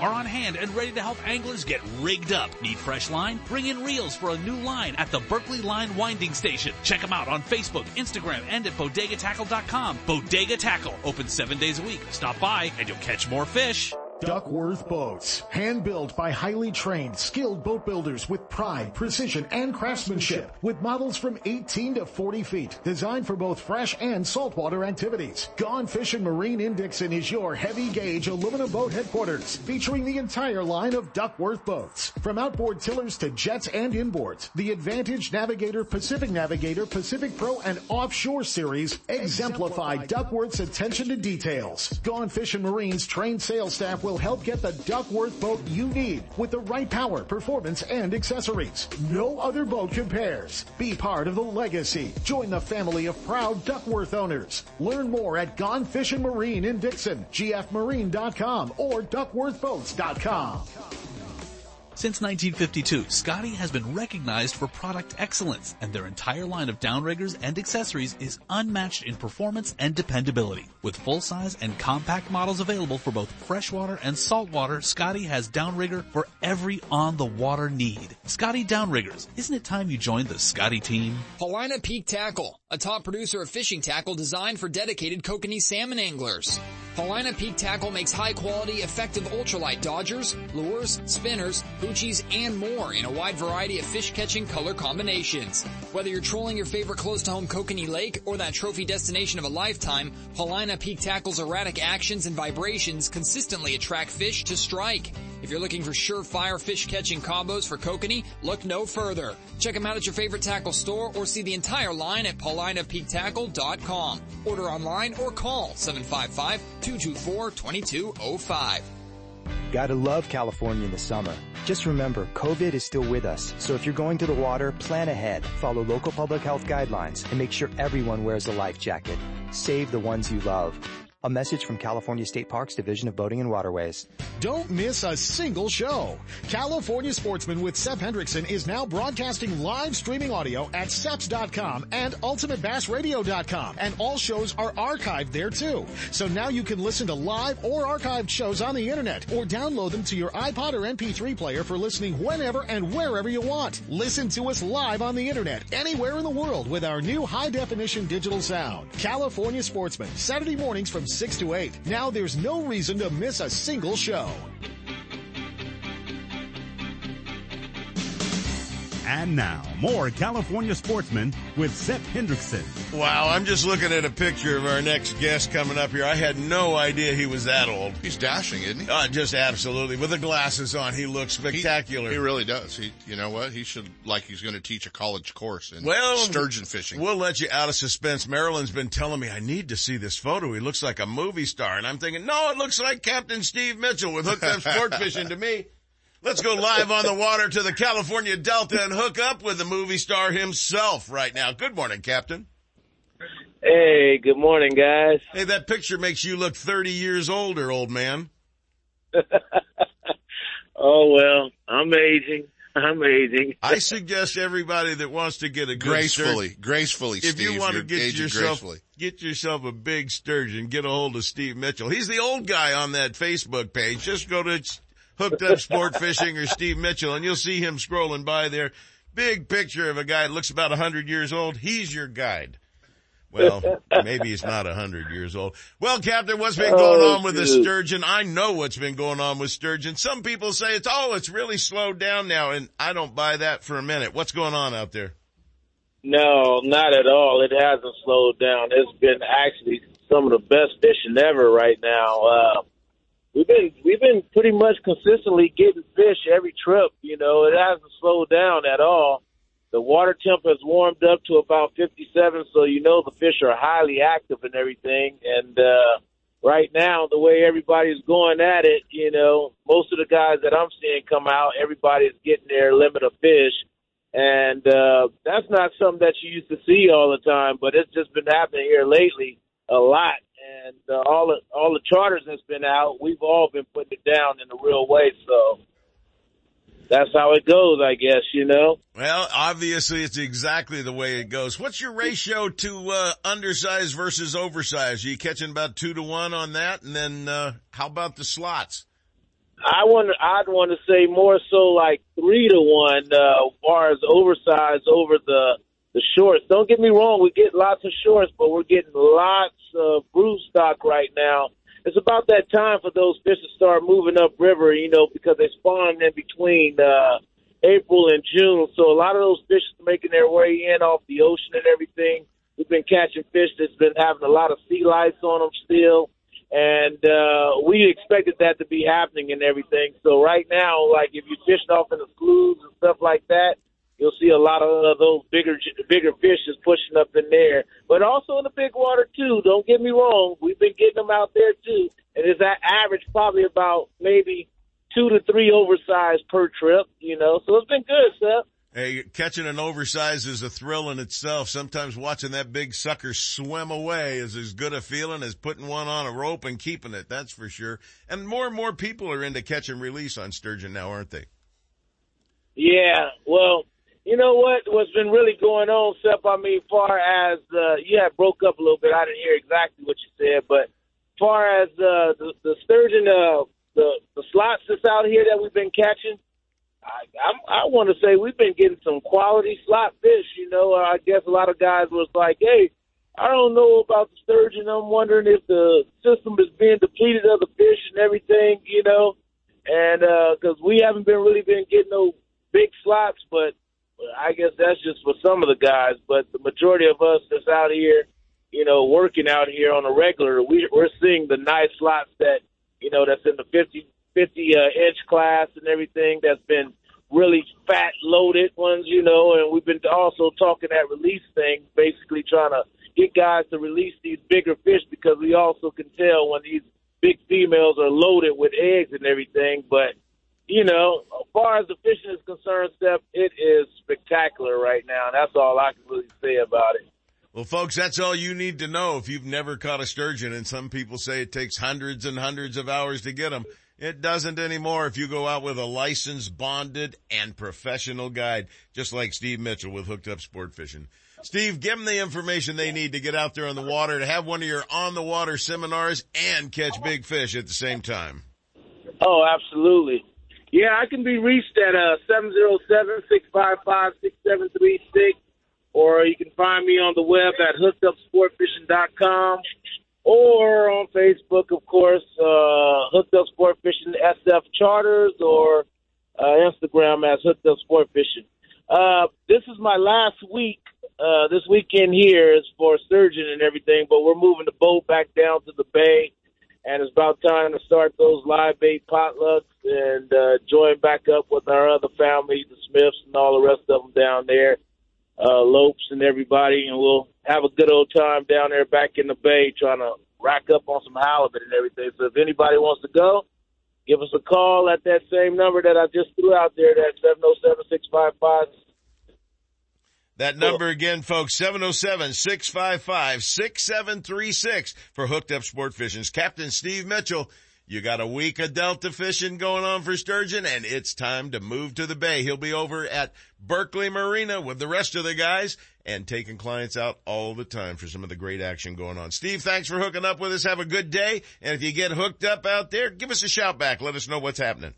are on hand and ready to help anglers get rigged up. Need fresh line? Bring in reels for a new line at the Berkeley Line Winding Station. Check them out on Facebook, Instagram, and at bodegatackle.com. Bodega Tackle, open seven days a week. Stop by and you'll catch more fish. Duckworth Boats. Hand built by highly trained, skilled boat builders with pride, precision, and craftsmanship. With models from 18 to 40 feet. Designed for both fresh and saltwater activities. Gone Fishing Marine in is your heavy gauge aluminum boat headquarters. Featuring the entire line of Duckworth boats. From outboard tillers to jets and inboards. The Advantage Navigator, Pacific Navigator, Pacific Pro, and Offshore series exemplify Duckworth's attention to details. Gone Fishing Marine's trained sales staff will help get the Duckworth boat you need with the right power, performance, and accessories. No other boat compares. Be part of the legacy. Join the family of proud Duckworth owners. Learn more at Gone Fishing Marine in Dixon, gfmarine.com or duckworthboats.com. Since 1952, Scotty has been recognized for product excellence, and their entire line of downriggers and accessories is unmatched in performance and dependability. With full-size and compact models available for both freshwater and saltwater, Scotty has downrigger for every on-the-water need. Scotty Downriggers, isn't it time you joined the Scotty team? Paulina Peak Tackle, a top producer of fishing tackle designed for dedicated kokanee salmon anglers. Paulina Peak Tackle makes high quality, effective ultralight dodgers, lures, spinners, and more in a wide variety of fish catching color combinations. Whether you're trolling your favorite close to home Kokanee Lake or that trophy destination of a lifetime, Paulina Peak Tackle's erratic actions and vibrations consistently attract fish to strike. If you're looking for surefire fish catching combos for kokanee, look no further. Check them out at your favorite tackle store or see the entire line at paulinapeaktackle.com. Order online or call 755-224-2205. Gotta love California in the summer. Just remember, COVID is still with us. So if you're going to the water, plan ahead, follow local public health guidelines, and make sure everyone wears a life jacket. Save the ones you love. A message from California State Parks Division of Boating and Waterways. Don't miss a single show. California Sportsman with Sep Hendrickson is now broadcasting live streaming audio at seps.com and ultimatebassradio.com. And all shows are archived there too. So now you can listen to live or archived shows on the internet or download them to your iPod or MP3 player for listening whenever and wherever you want. Listen to us live on the internet anywhere in the world with our new high definition digital sound. California Sportsman, Saturday mornings from 6 to 8. Now there's no reason to miss a single show. And now, more California sportsmen with Sep Hendrickson. Wow, I'm just looking at a picture of our next guest coming up here. I had no idea he was that old. He's dashing, isn't he? Uh, just absolutely. With the glasses on, he looks spectacular. He, he really does. He, you know what? He should, like he's going to teach a college course in well, sturgeon fishing. We'll let you out of suspense. Marilyn's been telling me I need to see this photo. He looks like a movie star. And I'm thinking, no, it looks like Captain Steve Mitchell with hooked up sport fishing to me. Let's go live on the water to the California Delta and hook up with the movie star himself right now. Good morning, Captain. Hey, good morning, guys. Hey, that picture makes you look 30 years older, old man. oh, well, I'm aging. I'm aging. I suggest everybody that wants to get a good gracefully, sturgeon, gracefully, if Steve, you want to get yourself gracefully. get yourself a big sturgeon, get a hold of Steve Mitchell. He's the old guy on that Facebook page. Just go to Hooked Up Sport Fishing or Steve Mitchell, and you'll see him scrolling by there. Big picture of a guy that looks about a hundred years old. He's your guide. Well, maybe he's not a hundred years old. Well, Captain, what's been going Oh, on with the sturgeon? I know what's been going on with sturgeon. Some people say it's, oh, it's really slowed down now, and I don't buy that for a minute. What's going on out there? No, not at all. It hasn't slowed down. It's been actually some of the best fishing ever right now. Uh, we've been we've been pretty much consistently getting fish every trip. You know, it hasn't slowed down at all. The water temp has warmed up to about 57, so you know the fish are highly active and everything. And uh, right now, the way everybody's going at it, you know, most of the guys that I'm seeing come out, everybody's getting their limit of fish. And uh, that's not something that you used to see all the time, but it's just been happening here lately a lot. And uh, all the all the charters that's been out, we've all been putting it down in a real way. So that's how it goes, I guess. You know. Well, obviously it's exactly the way it goes. What's your ratio to, uh, undersize versus oversize? Are you catching about two to one on that? And then, uh, how about the slots? I want I'd want to say more so like three to one, uh, as far as oversized over the the shorts. Don't get me wrong, we get lots of shorts, but we're getting lots of brood stock right now. It's about that time for those fish to start moving up river, you know, because they spawn in between uh, April and June. So a lot of those fish are making their way in off the ocean and everything. We've been catching fish that's been having a lot of sea lice on them still and uh, we expected that to be happening and everything. So right now, like if you fished off in the sloughs and stuff like that, you'll see a lot of uh, those bigger bigger fish is pushing up in there. But also in the big water too. Don't get me wrong, we've been getting them out there too, and it's that average probably about maybe two to three oversized per trip. You know, so it's been good, Seth. Hey, catching an oversize is a thrill in itself. Sometimes watching that big sucker swim away is as good a feeling as putting one on a rope and keeping it. That's for sure. And more and more people are into catch and release on sturgeon now, aren't they? Yeah, well, you know what? What's been really going on, Seth? I mean, far as uh, you had broke up a little bit. I didn't hear exactly what you said, but far as uh, the the sturgeon, uh, the the slots that's out here that we've been catching, I I, I want to say we've been getting some quality slot fish. You know, I guess a lot of guys was like, hey. I don't know about the sturgeon. I'm wondering if the system is being depleted of the fish and everything, you know. and because uh, we haven't been really been getting no big slots, but I guess that's just for some of the guys. But the majority of us that's out here, you know, working out here on a regular, we, we're seeing the nice slots that you know that's in the 50, 50 uh, inch class and everything that's been really fat loaded ones, you know, and we've been also talking that release thing, basically trying to get guys to release these bigger fish because we also can tell when these big females are loaded with eggs and everything. But you know, as far as the fishing is concerned, Steph, it is spectacular right now. That's all I can really say about it. Well, folks, that's all you need to know if you've never caught a sturgeon. And some people say it takes hundreds and hundreds of hours to get them. It doesn't anymore if you go out with a licensed, bonded, and professional guide, just like Steve Mitchell with Hooked Up Sport Fishing. Steve, give them the information they need to get out there on the water, to have one of your on the water seminars and catch big fish at the same time. Oh, absolutely. Yeah, I can be reached at uh, 707-655-6736, or you can find me on the web at hookedupsportfishing.com or on Facebook, of course, uh, Hooked Up Sport Fishing SF Charters or uh, Instagram as Hooked Up Sport Fishing. Uh, this is my last week. Uh, this weekend here is for sturgeon and everything, but we're moving the boat back down to the bay, and it's about time to start those live bait potlucks and uh, join back up with our other family, the Smiths and all the rest of them down there uh, Lopes and everybody, and we'll have a good old time down there back in the bay trying to rack up on some halibut and everything. So if anybody wants to go, give us a call at that same number that I just threw out there, that 707-655. That number again, folks, 707-655-6736 for Hooked Up Sport Fishing's Captain Steve Mitchell. You got a week of Delta fishing going on for sturgeon and it's time to move to the bay. He'll be over at Berkeley Marina with the rest of the guys and taking clients out all the time for some of the great action going on. Steve, thanks for hooking up with us. Have a good day. And if you get hooked up out there, give us a shout back. Let us know what's happening.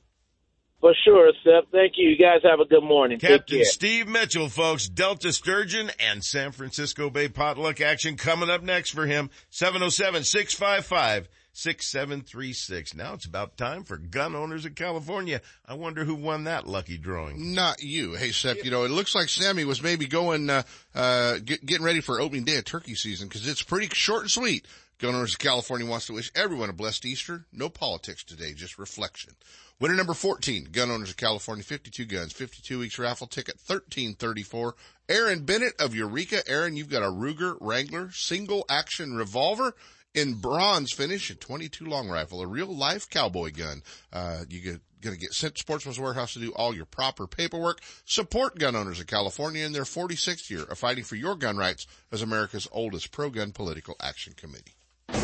For sure, Seth. Thank you. You guys have a good morning. Captain Steve Mitchell, folks. Delta Sturgeon and San Francisco Bay potluck action coming up next for him. 707 655 6736. Now it's about time for gun owners of California. I wonder who won that lucky drawing. Not you. Hey, Seth, you know, it looks like Sammy was maybe going, uh, uh, get, getting ready for opening day of turkey season because it's pretty short and sweet. Gun owners of California wants to wish everyone a blessed Easter. No politics today, just reflection. Winner number 14, Gun Owners of California, 52 guns, 52 weeks raffle ticket, 1334. Aaron Bennett of Eureka. Aaron, you've got a Ruger Wrangler single action revolver in bronze finish and 22 long rifle, a real life cowboy gun. Uh, you get going to get sent to Sportsman's Warehouse to do all your proper paperwork. Support gun owners of California in their 46th year of fighting for your gun rights as America's oldest pro-gun political action committee.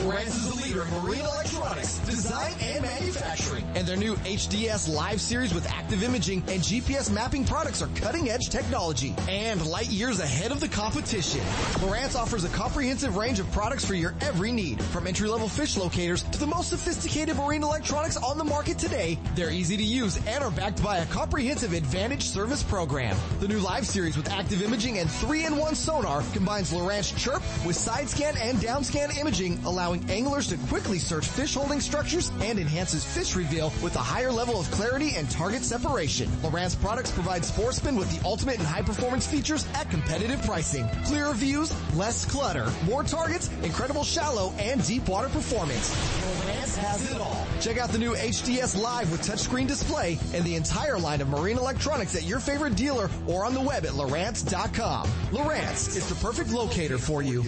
Lowrance is the leader in marine electronics, their new HDS Live series with active imaging and GPS mapping products are cutting edge technology and light years ahead of the competition. Lowrance offers a comprehensive range of products for your every need, from entry-level fish locators to the most sophisticated marine electronics on the market today. They're easy to use and are backed by a comprehensive advantage service program. The new Live series with active imaging and 3-in-1 sonar combines Lowrance Chirp with side scan and down scan imaging allowing anglers to quickly search fish holding structures and enhances fish reveal with a higher level of clarity and target separation. Lowrance products provide sportsmen with the ultimate and high performance features at competitive pricing. Clearer views, less clutter, more targets, incredible shallow and deep water performance. Lowrance has it all. Check out the new HDS Live with touchscreen display and the entire line of marine electronics at your favorite dealer or on the web at Lowrance.com. Lowrance is the perfect locator for you.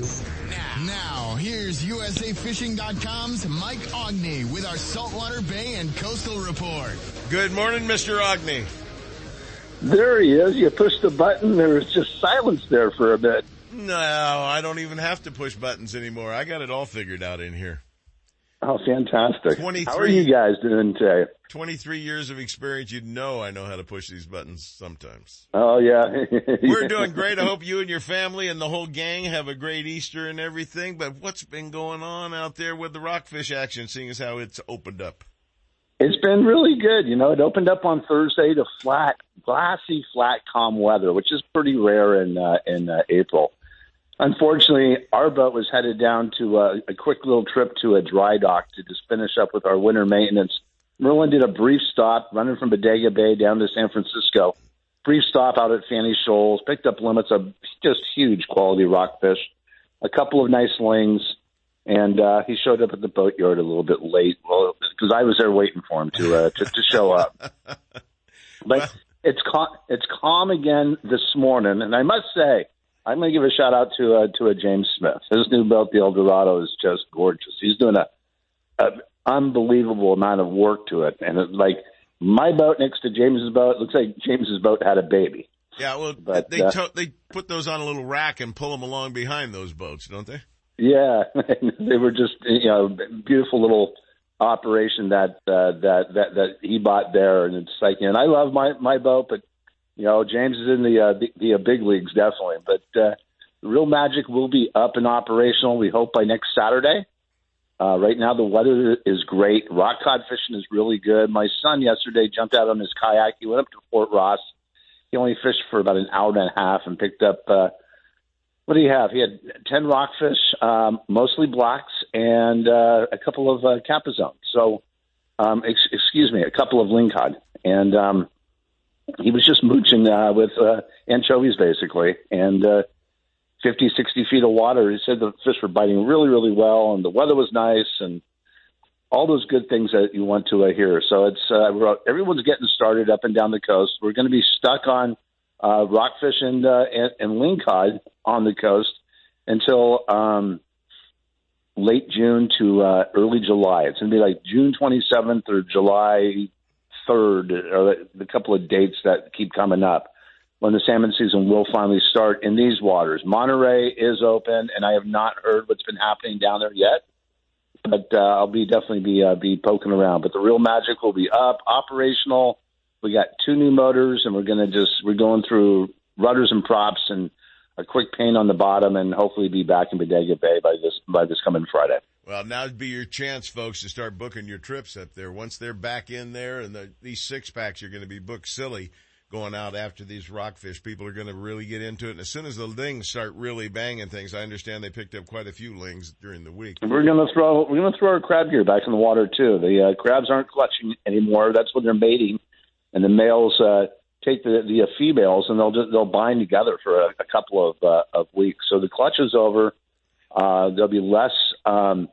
Now, here's USAFishing.com's Mike Aughney with our Saltwater Bay and Coastal Report. Good morning, Mr. Aughney. There he is. You push the button, there was just silence there for a bit. No, I don't even have to push buttons anymore. I got it all figured out in here. Oh, fantastic. how are you guys doing today? 23 years of experience. You'd know I know how to push these buttons sometimes. Oh, yeah. We're doing great. I hope you and your family and the whole gang have a great Easter and everything. But what's been going on out there with the rockfish action, seeing as how it's opened up? It's been really good. You know, it opened up on Thursday to flat, glassy, flat, calm weather, which is pretty rare in uh, in uh, April. Unfortunately, our boat was headed down to a, a quick little trip to a dry dock to just finish up with our winter maintenance Merlin did a brief stop running from Bodega Bay down to San Francisco. Brief stop out at Fanny Shoals, picked up limits of just huge quality rockfish, a couple of nice lings, and uh, he showed up at the boatyard a little bit late, well, because I was there waiting for him to uh, to, to show up. But it's calm, it's calm again this morning, and I must say, I'm going to give a shout out to uh, to a James Smith. His new boat, the El Dorado, is just gorgeous. He's doing a, a unbelievable amount of work to it, and it's like my boat next to James's boat. It looks like James's boat had a baby. Yeah, well, But, they uh, to- they put those on a little rack and pull them along behind those boats, don't they? Yeah, they were just you know beautiful little operation that uh, that that that he bought there, and it's like and I love my my boat, but you know James is in the uh, the, the uh, big leagues definitely. But uh, Real Magic will be up and operational. We hope by next Saturday. Uh, right now the weather is great. Rock cod fishing is really good. My son yesterday jumped out on his kayak. He went up to Fort Ross. He only fished for about an hour and a half and picked up. Uh, what do you have? He had 10 rockfish, um, mostly blacks, and uh, a couple of uh, cabezones. So, um, ex- excuse me, a couple of lingcod. And um, he was just mooching uh, with uh, anchovies, basically. And uh, 50, 60 feet of water. He said the fish were biting really, really well, and the weather was nice, and all those good things that you want to uh, hear. So it's uh, everyone's getting started up and down the coast. We're going to be stuck on uh, rockfish and, uh, and and lingcod on the coast until um, late June to uh, early July. It's going to be like June 27th or July 3rd, or the couple of dates that keep coming up when the salmon season will finally start in these waters. Monterey is open, and I have not heard what's been happening down there yet. But uh, I'll be definitely be uh, be poking around. But the real magic will be up, operational. We got two new motors, and we're gonna just we're going through rudders and props and a quick paint on the bottom, and hopefully be back in Bodega Bay by this by this coming Friday. Well, now'd be your chance, folks, to start booking your trips up there. Once they're back in there and the, these six packs are going to be booked silly going out after these rockfish. People are going to really get into it. And as soon as the lings start really banging things, I understand they picked up quite a few lings during the week. We're gonna throw we're gonna throw our crab gear back in the water too. The uh, crabs aren't clutching anymore. That's when they're mating, and the males uh, take the the females and they'll just they'll bind together for a, a couple of uh, of weeks. So the clutch is over. Uh, there'll be less. Um,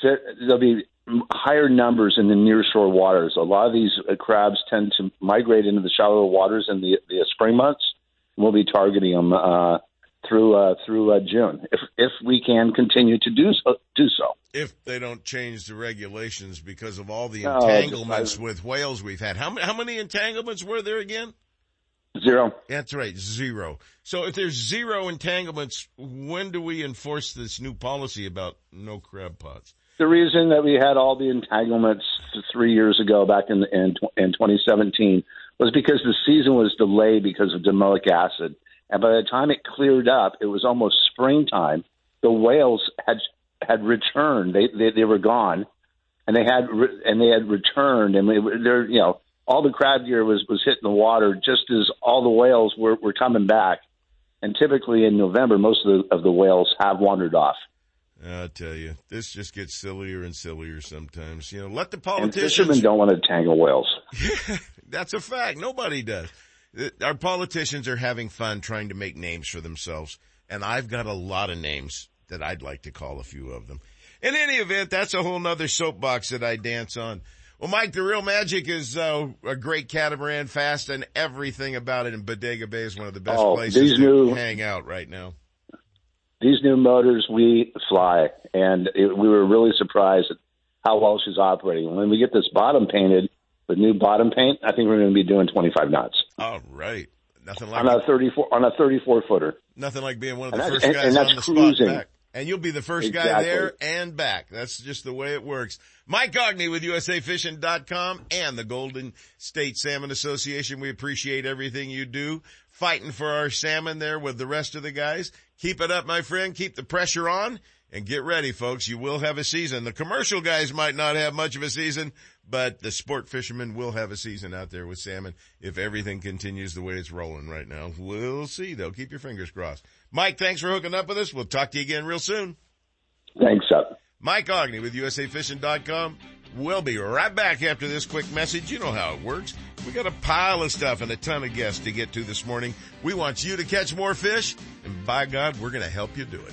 fit, there'll be higher numbers in the nearshore waters. A lot of these uh, crabs tend to migrate into the shallower waters in the the spring months. We'll be targeting them uh, through uh, through uh, June if if we can continue to do so. Do so. If they don't change the regulations because of all the No, entanglements with whales we've had. How, many- how many entanglements were there again? Zero. That's right, zero. So if there's zero entanglements, when do we enforce this new policy about no crab pots? The reason that we had all the entanglements three years ago, back in in, in 2017, was because the season was delayed because of domoic acid, and by the time it cleared up, it was almost springtime. The whales had had returned; they they, they were gone, and they had re- and they had returned, and they, were- they're you know all the crab gear was was hitting the water just as all the whales were were coming back, and typically in November, most of the of the whales have wandered off. I tell you, this just gets sillier and sillier sometimes. You know, let the politicians. And fishermen don't want to tangle whales. That's a fact. Nobody does. Our politicians are having fun trying to make names for themselves, and I've got a lot of names that I'd like to call a few of them. In any event, that's a whole nother soapbox that I dance on. Well, Mike, the real magic is uh, a great catamaran fast, and everything about it in Bodega Bay is one of the best Oh, places to new- hang out right now. these new motors we fly and it, we were really surprised at how well she's operating when we get this bottom painted the new bottom paint i think we're going to be doing 25 knots All right, nothing like on a 34 on a 34 footer Nothing like being one of the first and- guys and that's on the cruising. spot back. And you'll be the first guy there and back. That's just the way it works. Mike Aughney with USAFishing.com and the Golden State Salmon Association. We appreciate everything you do. Fighting for our salmon there with the rest of the guys. Keep it up, my friend. Keep the pressure on and get ready, folks. You will have a season. The commercial guys might not have much of a season, but the sport fishermen will have a season out there with salmon if everything continues the way it's rolling right now. We'll see though. Keep your fingers crossed. Mike, thanks for hooking up with us. We'll talk to you again real soon. thanks up Mike Aughney with USAFishing.com We'll be right back after this quick message. You know how it works. We got a pile of stuff and a ton of guests to get to this morning. We want you to catch more fish, and by God, we're going to help you do it.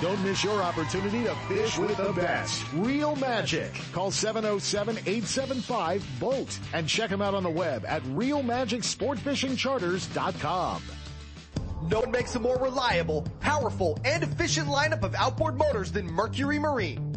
Don't miss your opportunity to fish with the best. Real Magic. Call 707-875-BOAT and check them out on the web at realmagicsportfishingcharters.com. No one makes a more reliable, powerful, and efficient lineup of outboard motors than Mercury Marine.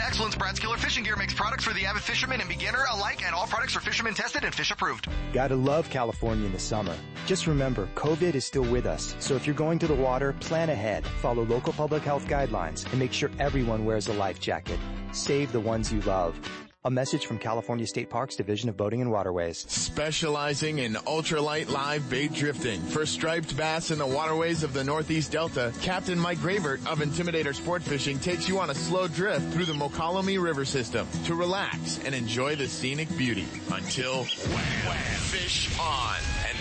to excellence, Brad's Killer Fishing Gear makes products for the avid fisherman and beginner alike, and all products are fisherman tested and fish approved. Gotta love California in the summer. Just remember, COVID is still with us, so if you're going to the water, plan ahead, follow local public health guidelines, and make sure everyone wears a life jacket. Save the ones you love. A message from California State Parks Division of Boating and Waterways. Specializing in ultralight live bait drifting for striped bass in the waterways of the Northeast Delta, Captain Mike Gravert of Intimidator Sport Fishing takes you on a slow drift through the Mokelumne River system to relax and enjoy the scenic beauty. Until wham, fish on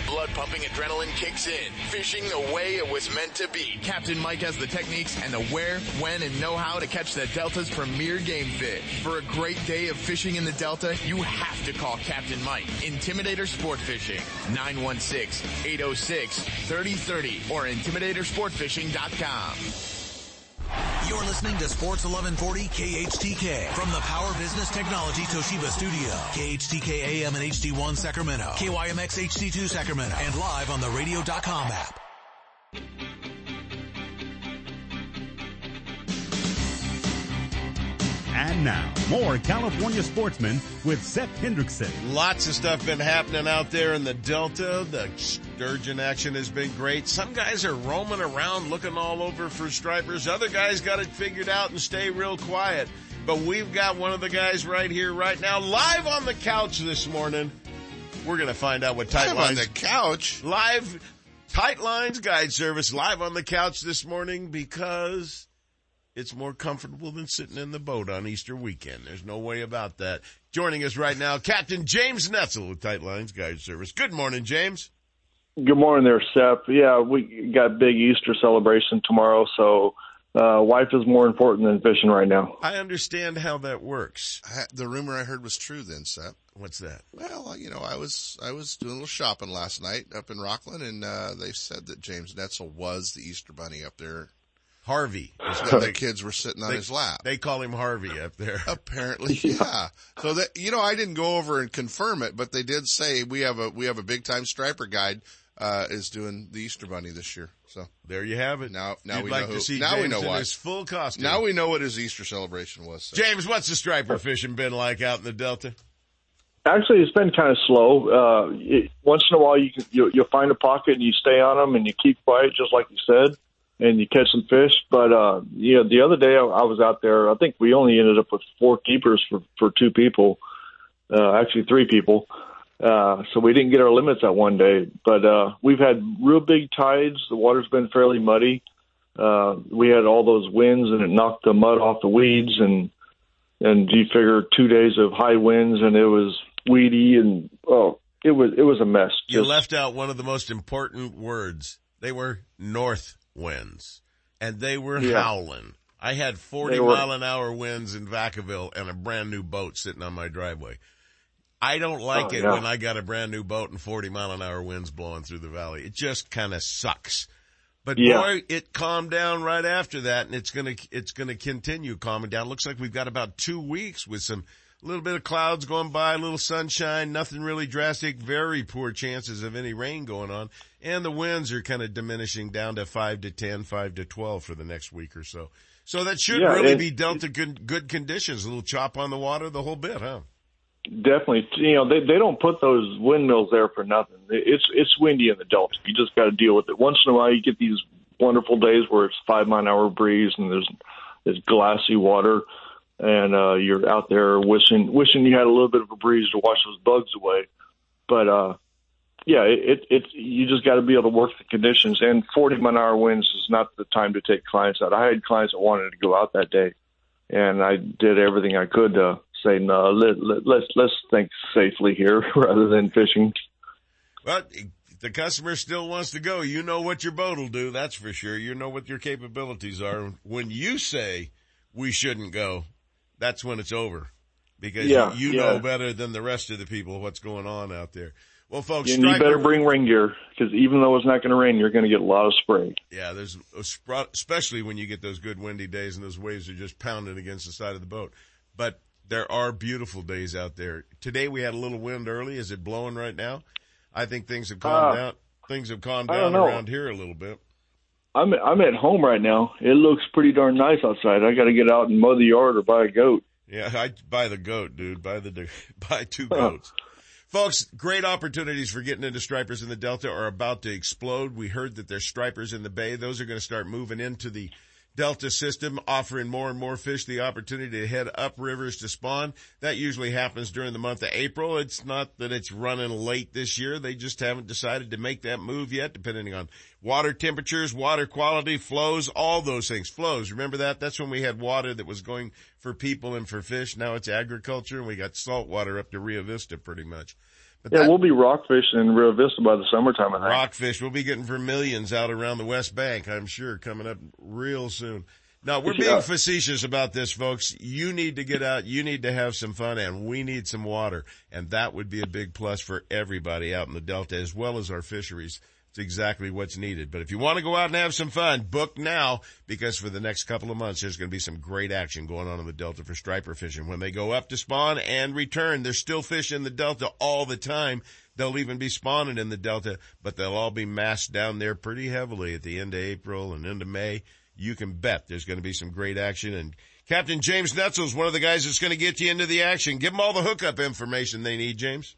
blood pumping adrenaline kicks in. Fishing the way it was meant to be. Captain Mike has the techniques and the where, when, and know-how to catch the Delta's premier game fish. For a great day of fishing in the Delta, you have to call Captain Mike. Intimidator Sport Fishing. 916-806-3030 or intimidatorsportfishing.com. You're listening to Sports 1140 KHTK from the Power Business Technology Toshiba Studio. KHTK AM and HD1 Sacramento. KYMX HD2 Sacramento. And live on the radio.com app. And now, more California sportsmen with Sep Hendrickson. Lots of stuff been happening out there in the Delta. The sturgeon action has been great. Some guys are roaming around looking all over for stripers. Other guys got it figured out and stay real quiet. But we've got one of the guys right here, right now, live on the couch this morning. We're going to find out what tight Live lines. on the couch. Live tight lines guide service live on the couch this morning because it's more comfortable than sitting in the boat on Easter weekend. There's no way about that. Joining us right now, Captain James Netzel with Tight Lines Guide Service. Good morning, James. Good morning there, Sep. Yeah, we got big Easter celebration tomorrow, so uh, wife is more important than fishing right now. I understand how that works. I, the rumor I heard was true then, Sep. What's that? Well, you know, I was I was doing a little shopping last night up in Rocklin, and uh, they said that James Netzel was the Easter Bunny up there. Harvey. That the kids were sitting on They- his lap. They call him Harvey up there. Apparently, yeah. So that you know, I didn't go over and confirm it, but they did say we have a we have a big time striper guide uh, is doing the Easter Bunny this year. So there you have it. Now, now You'd we like know to see now we know why. his full costume. Now we know what his Easter celebration was. So. James, what's the striper fishing been like out in the Delta? Actually, it's been kind of slow. Uh, it, once in a while, you can you, you'll find a pocket and you stay on them and you keep quiet, just like you said, and you catch some fish. But uh, you know, the other day I, I was out there. I think we only ended up with four keepers for for two people, uh, actually three people. Uh, so we didn't get our limits that one day. But uh, we've had real big tides. The water's been fairly muddy. Uh, we had all those winds and it knocked the mud off the weeds and and you figure two days of high winds and it was weedy and oh it was it was a mess. You Just- left out one of the most important words. They were north winds, and they were Yeah. howling. I had 40 were- mile an hour winds in Vacaville and a brand new boat sitting on my driveway. I don't oh, like Oh, it yeah. when I got a brand new boat and 40 mile an hour winds blowing through the valley. It just kind of sucks. But Yeah. boy, it calmed down right after that and it's gonna, it's gonna continue calming down. Looks like we've got about two weeks with some, little bit of clouds going by, a little sunshine, nothing really drastic, very poor chances of any rain going on. And the winds are kind of diminishing down to five to 10, five to 12 for the next week or so. So that should Yeah, really be dealt to good, good conditions, a little chop on the water, the whole bit, huh? Definitely, you know they they don't put those windmills there for nothing. It's it's windy in the Delta. You just got to deal with it. Once in a while, you get these wonderful days where it's five mile an hour breeze and there's there's glassy water, and uh, you're out there wishing wishing you had a little bit of a breeze to wash those bugs away. But uh, yeah, it, it you just got to be able to work the conditions. And 40 mile an hour winds is not the time to take clients out. I had clients that wanted to go out that day, and I did everything I could to say no. Let, let, let's let's think safely here rather than fishing. But the customer still wants to go. You know what your boat will do. That's for sure. You know what your capabilities are. When you say we shouldn't go, that's when it's over because Yeah, you yeah. know better than the rest of the people what's going on out there. Well, folks, And you better bring rain gear because even though it's not going to rain, you're going to get a lot of spray. Yeah, there's especially when you get those good windy days and those waves are just pounding against the side of the boat. But there are beautiful days out there. Today we had a little wind early. Is it blowing right now? I think things have calmed Uh, down. Things have calmed down around here a little bit. I'm I'm at home right now. It looks pretty darn nice outside. I got to get out and mow the yard or buy a goat. Yeah, I buy the goat, dude. Buy the buy two goats. Folks, great opportunities for getting into stripers in the Delta are about to explode. We heard that there's stripers in the Bay. Those are going to start moving into the Delta system, offering more and more fish the opportunity to head up rivers to spawn. That usually happens during the month of April. It's not that it's running late this year. They just haven't decided to make that move yet, depending on water temperatures, water quality, flows, all those things. Flows. Remember that? That's when we had water that was going for people and for fish. Now it's agriculture and we got salt water up to Rio Vista pretty much. But yeah, that- we'll be rock fishing in Rio Vista by the summertime. I think. rockfish we'll be getting for millions out around the West Bank, I'm sure, coming up real soon. Now, we're being facetious about this, folks. You need to get out. You need to have some fun and we need some water. And that would be a big plus for everybody out in the Delta as well as our fisheries. It's exactly what's needed. But if you want to go out and have some fun, book now because for the next couple of months, there's going to be some great action going on in the Delta for striper fishing. When they go up to spawn and return, there's still fish in the Delta all the time. They'll even be spawning in the Delta, but they'll all be massed down there pretty heavily at the end of April and into May. You can bet there's going to be some great action and Captain James Netzel is one of the guys that's going to get you into the action. Give them all the hookup information they need, James.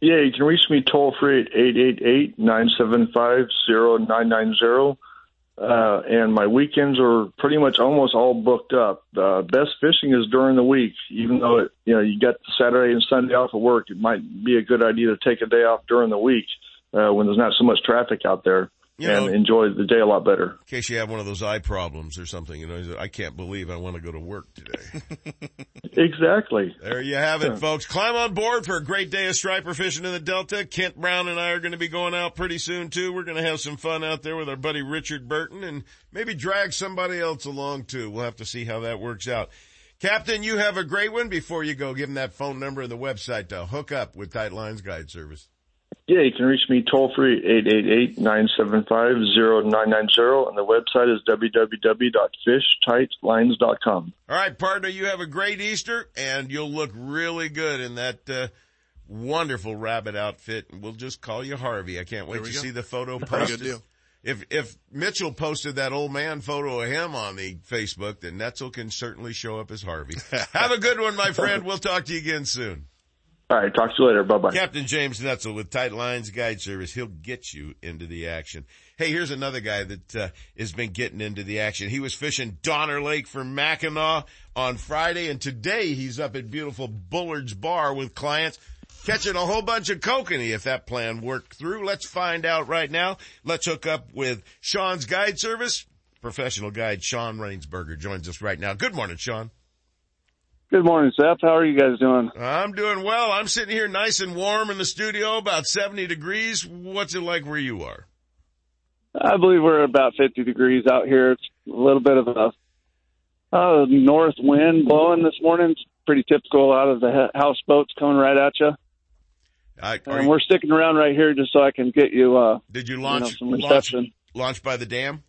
Yeah, you can reach me toll free at eight eight eight nine seven five zero nine nine zero. Uh, and my weekends are pretty much almost all booked up. Uh, best fishing is during the week, even though it, you know you got Saturday and Sunday off of work. It might be a good idea to take a day off during the week uh, when there's not so much traffic out there You and know- enjoy the day a lot better. In case you have one of those eye problems or something, you know, I can't believe I want to go to work today. Exactly. There you have it, Yeah. folks. Climb on board for a great day of striper fishing in the Delta. Kent Brown and I are going to be going out pretty soon too. We're going to have some fun out there with our buddy Richard Burton and maybe drag somebody else along too. We'll have to see how that works out. Captain, you have a great one. Before you go, give them that phone number and the website to hook up with Tight Lines Guide Service. Yeah, you can reach me toll free at eight eight eight nine seven five zero nine nine zero, and the website is www.fishtightlines.com. All right, partner, you have a great Easter and you'll look really good in that, uh, wonderful rabbit outfit. And we'll just call you Harvey. I can't wait to go. see the photo Pretty posted. good deal. If, if Mitchell posted that old man photo of him on the Facebook, then Netzel can certainly show up as Harvey. have a good one, my friend. We'll talk to you again soon. All right, talk to you later. Bye bye. Captain James Netzel with Tight Lines Guide Service. He'll get you into the action. Hey, here's another guy that uh, has been getting into the action. He was fishing Donner Lake for Mackinaw on Friday, and today he's up at beautiful Bullard's Bar with clients catching a whole bunch of kokanee if that plan worked through. Let's find out right now. Let's hook up with Shaun's Guide Service. Professional guide Shaun Rainsberger joins us right now. Good morning, Shaun. Good morning, Sep. How are you guys doing? I'm doing well. I'm sitting here nice and warm in the studio, about 70 degrees. What's it like where you are? I believe we're about 50 degrees out here. It's a little bit of a uh, north wind blowing this morning. It's pretty typical out of the houseboats coming right at you. I, And we're sticking around right here just so I can get you. Uh, Did you know, launch, some launch, reception? launch by the dam?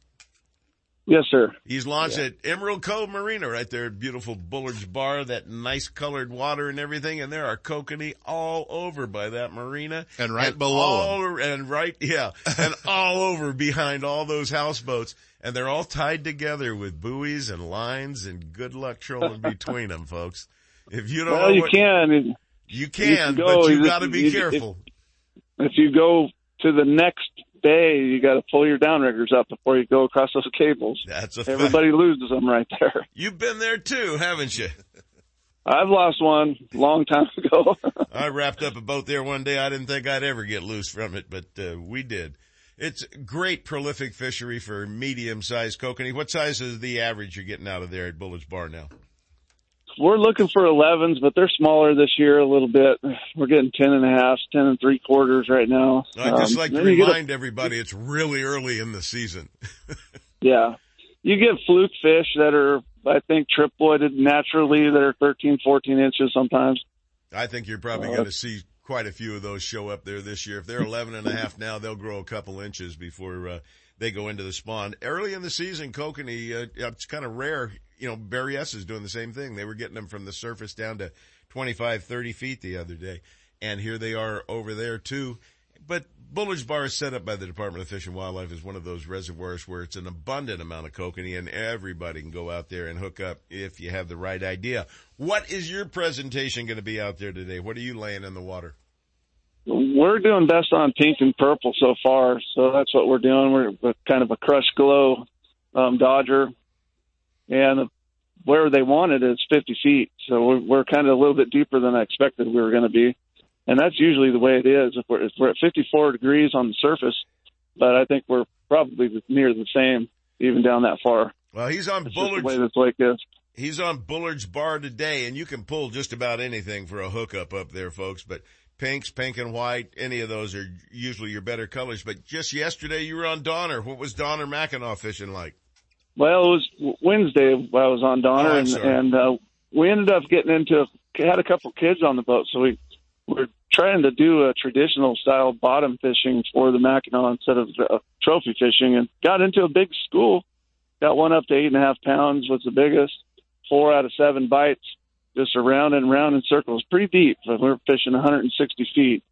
Yes, sir. He's launched at Emerald Cove Marina right there beautiful Bullard's Bar, that nice colored water and everything. And there are kokanee all over by that marina. And right below all, And right, yeah. and all over behind all those houseboats. And they're all tied together with buoys and lines and good luck trolling between them, folks. If you don't well, know you what, can. You You can, can but you You gotta be you- careful. If you go to the next bay, you got to pull your downriggers up before you go across those cables. That's a Everybody loses them right there. You've been there too, haven't you? I've lost one long time ago. I wrapped up a boat there one day. I didn't think I'd ever get loose from it, but uh, we did. It's great prolific fishery for medium sized kokanee. What size is the average you're getting out of there at Bullard's Bar now? We're looking for 11s, but they're smaller this year a little bit. We're getting 10 and a half, 10 and three quarters right now. I'd just Um, like to get a- remind everybody it's really early in the season. yeah. You get fluke fish that are, I think, triploided naturally that are 13, 14 inches sometimes. I think you're probably Uh, going to see quite a few of those show up there this year. If they're 11 and a half now, they'll grow a couple inches before uh, they go into the spawn. Early in the season, kokanee, uh, it's kind of rare. You know, Berryessa is doing the same thing. They were getting them from the surface down to 25, 30 feet the other day. And here they are over there too. But Bullard's Bar is set up by the Department of Fish and Wildlife as one of those reservoirs where it's an abundant amount of kokanee and everybody can go out there and hook up if you have the right idea. What is your presentation going to be out there today? What are you laying in the water? We're doing best on pink and purple so far, so that's what we're doing. We're kind of a crushed glow um, Dodger, and where they want it is 50 feet. So we're, we're kind of a little bit deeper than I expected we were going to be, and that's usually the way it is. If we're, if we're at 54 degrees on the surface, but I think we're probably near the same even down that far. Well, he's on It's Bullard's. way this lake is. He's on Bullard's Bar today, and you can pull just about anything for a hookup up there, folks. But pinks, pink and white, any of those are usually your better colors. But just yesterday, you were on Donner. What was Donner Mackinaw fishing like? Well, it was Wednesday. I was on Donner, Oh, and, and uh, we ended up getting into had a couple kids on the boat, so we were trying to do a traditional style bottom fishing for the Mackinaw instead of uh, trophy fishing, and got into a big school. Got one up to eight and a half pounds was the biggest. Four out of seven bites, just around and round in circles, pretty deep. We were fishing 160 feet.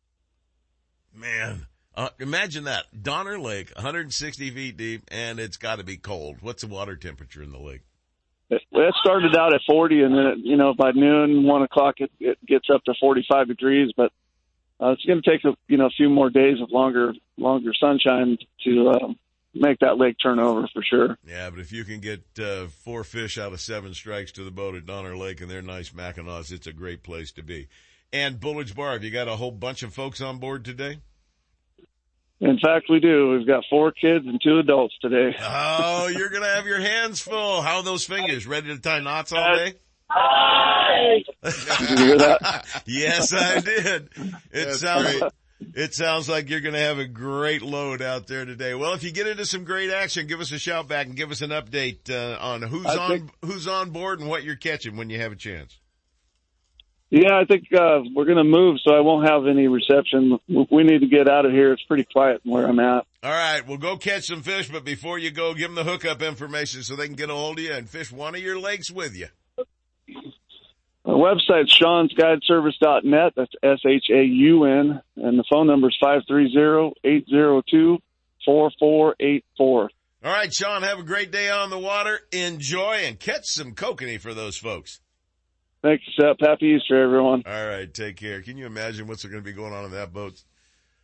Man, uh, imagine that. Donner Lake, 160 feet deep, and it's got to be cold. What's the water temperature in the lake? it, it started out at 40 and then, it, you know, by noon, one o'clock, it, it gets up to 45 degrees, but uh, it's going to take a, you know, a few more days of longer, longer sunshine to, um, make that lake turn over for sure. Yeah, but if you can get uh, four fish out of seven strikes to the boat at Donner Lake and they're nice Mackinaws, it's a great place to be. And Bullard's Bar, have you got a whole bunch of folks on board today? In fact, we do. We've got four kids and two adults today. Oh, you're going to have your hands full. How are those fingers? Ready to tie knots all day? Did you hear that? yes, I did. It That's sounds great. It sounds like you're going to have a great load out there today. Well, if you get into some great action, give us a shout back and give us an update uh, on who's I on think- who's on board and what you're catching when you have a chance. Yeah, I think uh, we're going to move, so I won't have any reception. We need to get out of here. It's pretty quiet where I'm at. All right, well, go catch some fish, but before you go, give them the hookup information so they can get a hold of you and fish one of your lakes with you. Website's shaunsguideservice.net. That's S-H-A-U-N. And the phone number is 530-802-4484. All right, Shaun, have a great day on the water. Enjoy and catch some kokanee for those folks. Thanks, Sep. Happy Easter, everyone. All right, take care. Can you imagine what's going to be going on in that boat?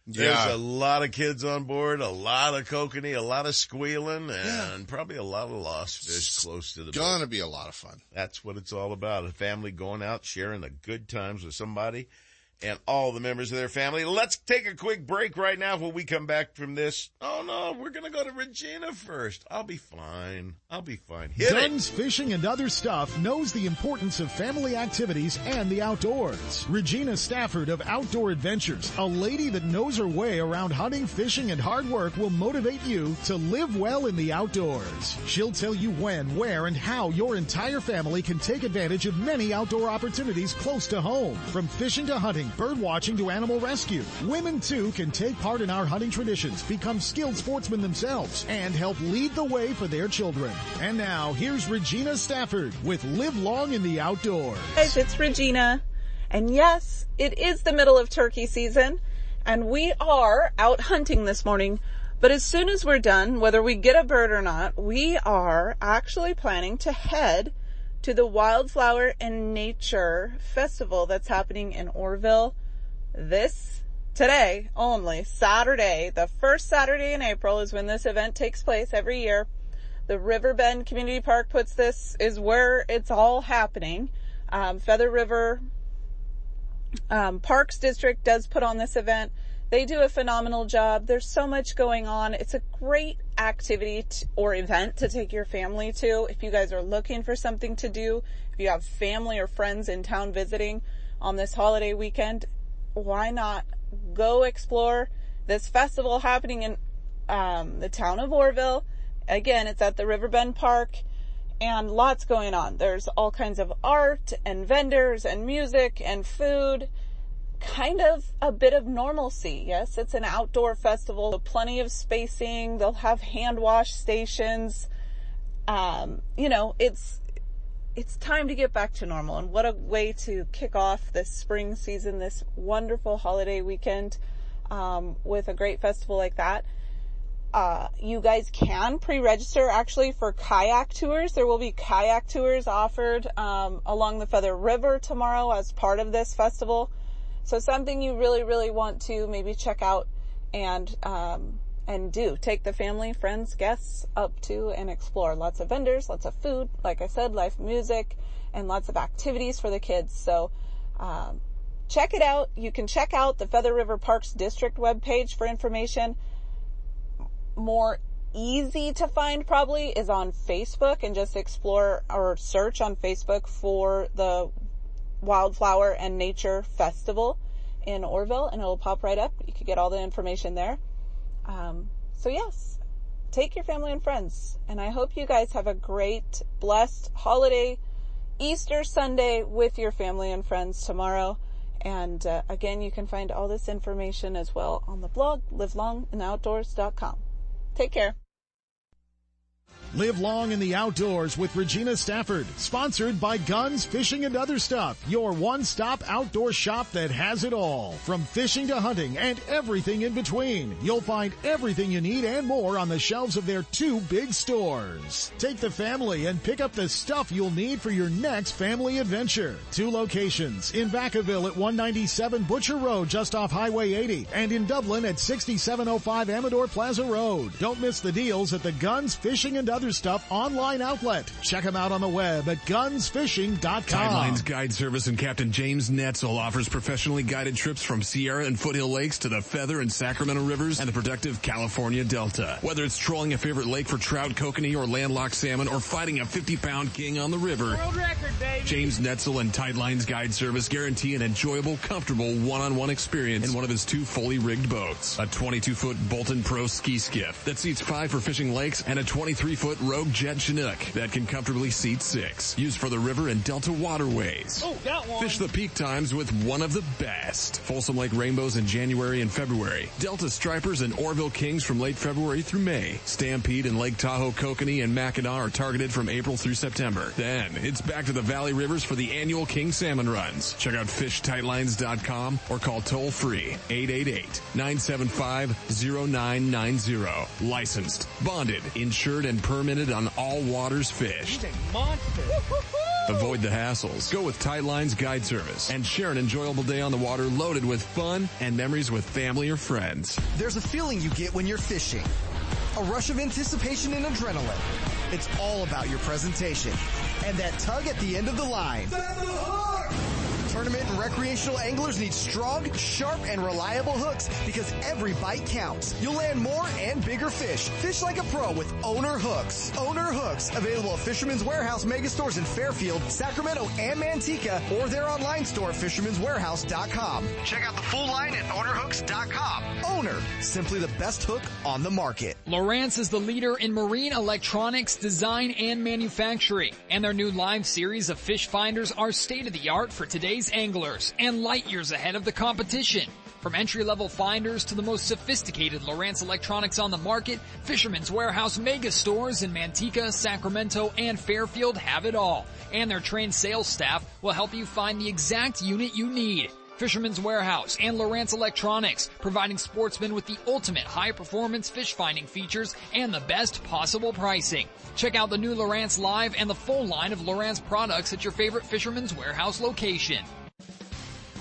Yeah. There's a lot of kids on board, a lot of kokanee, a lot of squealing, and probably a lot of lost fish close to the boat. Gonna be a lot of fun. That's what it's all about. A family going out, sharing the good times with somebody and all the members of their family. Let's take a quick break right now when we come back from this. Oh no, we're going to go to Regina first. I'll be fine. I'll be fine. Hit it. Guns, fishing, and other stuff knows the importance of family activities and the outdoors. Regina Stafford of Outdoor Adventures, a lady that knows her way around hunting, fishing, and hard work will motivate you to live well in the outdoors. She'll tell you when, where, and how your entire family can take advantage of many outdoor opportunities close to home. From fishing to hunting, bird watching to animal rescue. Women too can take part in our hunting traditions, become skilled sportsmen themselves, and help lead the way for their children. And now, here's Regina Stafford with Live Long in the Outdoors. guys, it's Regina. And yes, it is the middle of turkey season and we are out hunting this morning. But as soon as we're done, whether we get a bird or not, we are actually planning to head to the Wildflower and Nature Festival that's happening in Oroville this today only, Saturday. The first Saturday in April is when this event takes place every year. The Riverbend Community Park puts this, is where it's all happening. Um, Feather River um, Parks District does put on this event. They do a phenomenal job. There's so much going on. It's a great activity t- or event to take your family to. If you guys are looking for something to do, if you have family or friends in town visiting on this holiday weekend, why not go explore this festival happening in um, the town of Oroville? Again, it's at the Riverbend Park and lots going on. There's all kinds of art and vendors and music and food. Kind of a bit of normalcy. Yes, it's an outdoor festival, so plenty of spacing. They'll have hand wash stations. Um, you know, it's, it's time to get back to normal and what a way to kick off this spring season, this wonderful holiday weekend, um, with a great festival like that uh, you guys can pre-register actually for kayak tours. There will be kayak tours offered um, along the Feather River tomorrow as part of this festival. So something you really, really want to maybe check out and um, and do. Take the family, friends, guests up to and explore. Lots of vendors, lots of food, like I said, live music, and lots of activities for the kids. So um, check it out. You can check out the Feather River Parks District webpage for information more easy to find probably is on Facebook and just explore or search on Facebook for the Wildflower and Nature Festival in Oroville and it'll pop right up. You can get all the information there. Um, so yes, take your family and friends and I hope you guys have a great, blessed holiday Easter Sunday with your family and friends tomorrow. And uh, again, you can find all this information as well on the blog, livelongindoutdoors.com. Take care. Live long in the outdoors with Regina Stafford. Sponsored by Guns, Fishing, and Other Stuff. Your one-stop outdoor shop that has it all. From fishing to hunting and everything in between. You'll find everything you need and more on the shelves of their two big stores. Take the family and pick up the stuff you'll need for your next family adventure. Two locations. In Vacaville at 197 Butcher Road just off Highway 80 and in Dublin at 6705 Amador Plaza Road. Don't miss the deals at the Guns, Fishing, and Other Stuff online outlet. Check them out on the web at gunsfishing.com. Tight Lines Guide Service and Captain James Netzel offers professionally guided trips from Sierra and Foothill Lakes to the Feather and Sacramento Rivers and the productive California Delta. Whether it's trolling a favorite lake for trout, kokanee, or landlocked salmon, or fighting a 50-pound king on the river, World record, baby. James Netzel and Tight Lines Guide Service guarantee an enjoyable, comfortable one-on-one experience in one of his two fully rigged boats. A 22-foot Bolton Pro ski skiff that seats five for fishing lakes and a 23-foot Rogue Jet Chinook that can comfortably seat six. Used for the river and delta waterways. Oh, got one. Fish the peak times with one of the best. Folsom Lake Rainbows in January and February. Delta Stripers and Oroville Kings from late February through May. Stampede and Lake Tahoe Kokanee and Mackinaw are targeted from April through September. Then it's back to the Valley Rivers for the annual King Salmon runs. Check out fishtightlines.com or call toll free 888-975-0990. Licensed, bonded, insured, and permitted on all waters fished. He's a monster. Avoid the hassles. Go with Tight Lines Guide Service and share an enjoyable day on the water loaded with fun and memories with family or friends. There's a feeling you get when you're fishing. A rush of anticipation and adrenaline. It's all about your presentation. And that tug at the end of the line. Tournament and recreational anglers need strong, sharp, and reliable hooks because every bite counts. You'll land more and bigger fish. Fish like a pro with Owner Hooks. Owner Hooks, available at Fisherman's Warehouse mega stores in Fairfield, Sacramento, and Manteca, or their online store at fisherman'swarehouse.com. Check out the full line at ownerhooks.com. Owner, simply the best hook on the market. Lowrance is the leader in marine electronics design and manufacturing, and their new live series of fish finders are state of the art for today's anglers and light years ahead of the competition. From entry-level finders to the most sophisticated Lowrance electronics on the market, Fisherman's Warehouse mega stores in Manteca, Sacramento, and Fairfield have it all. And their trained sales staff will help you find the exact unit you need. Fisherman's Warehouse and Lowrance Electronics, providing sportsmen with the ultimate high-performance fish finding features and the best possible pricing. Check out the new Lowrance Live and the full line of Lowrance products at your favorite Fisherman's Warehouse location.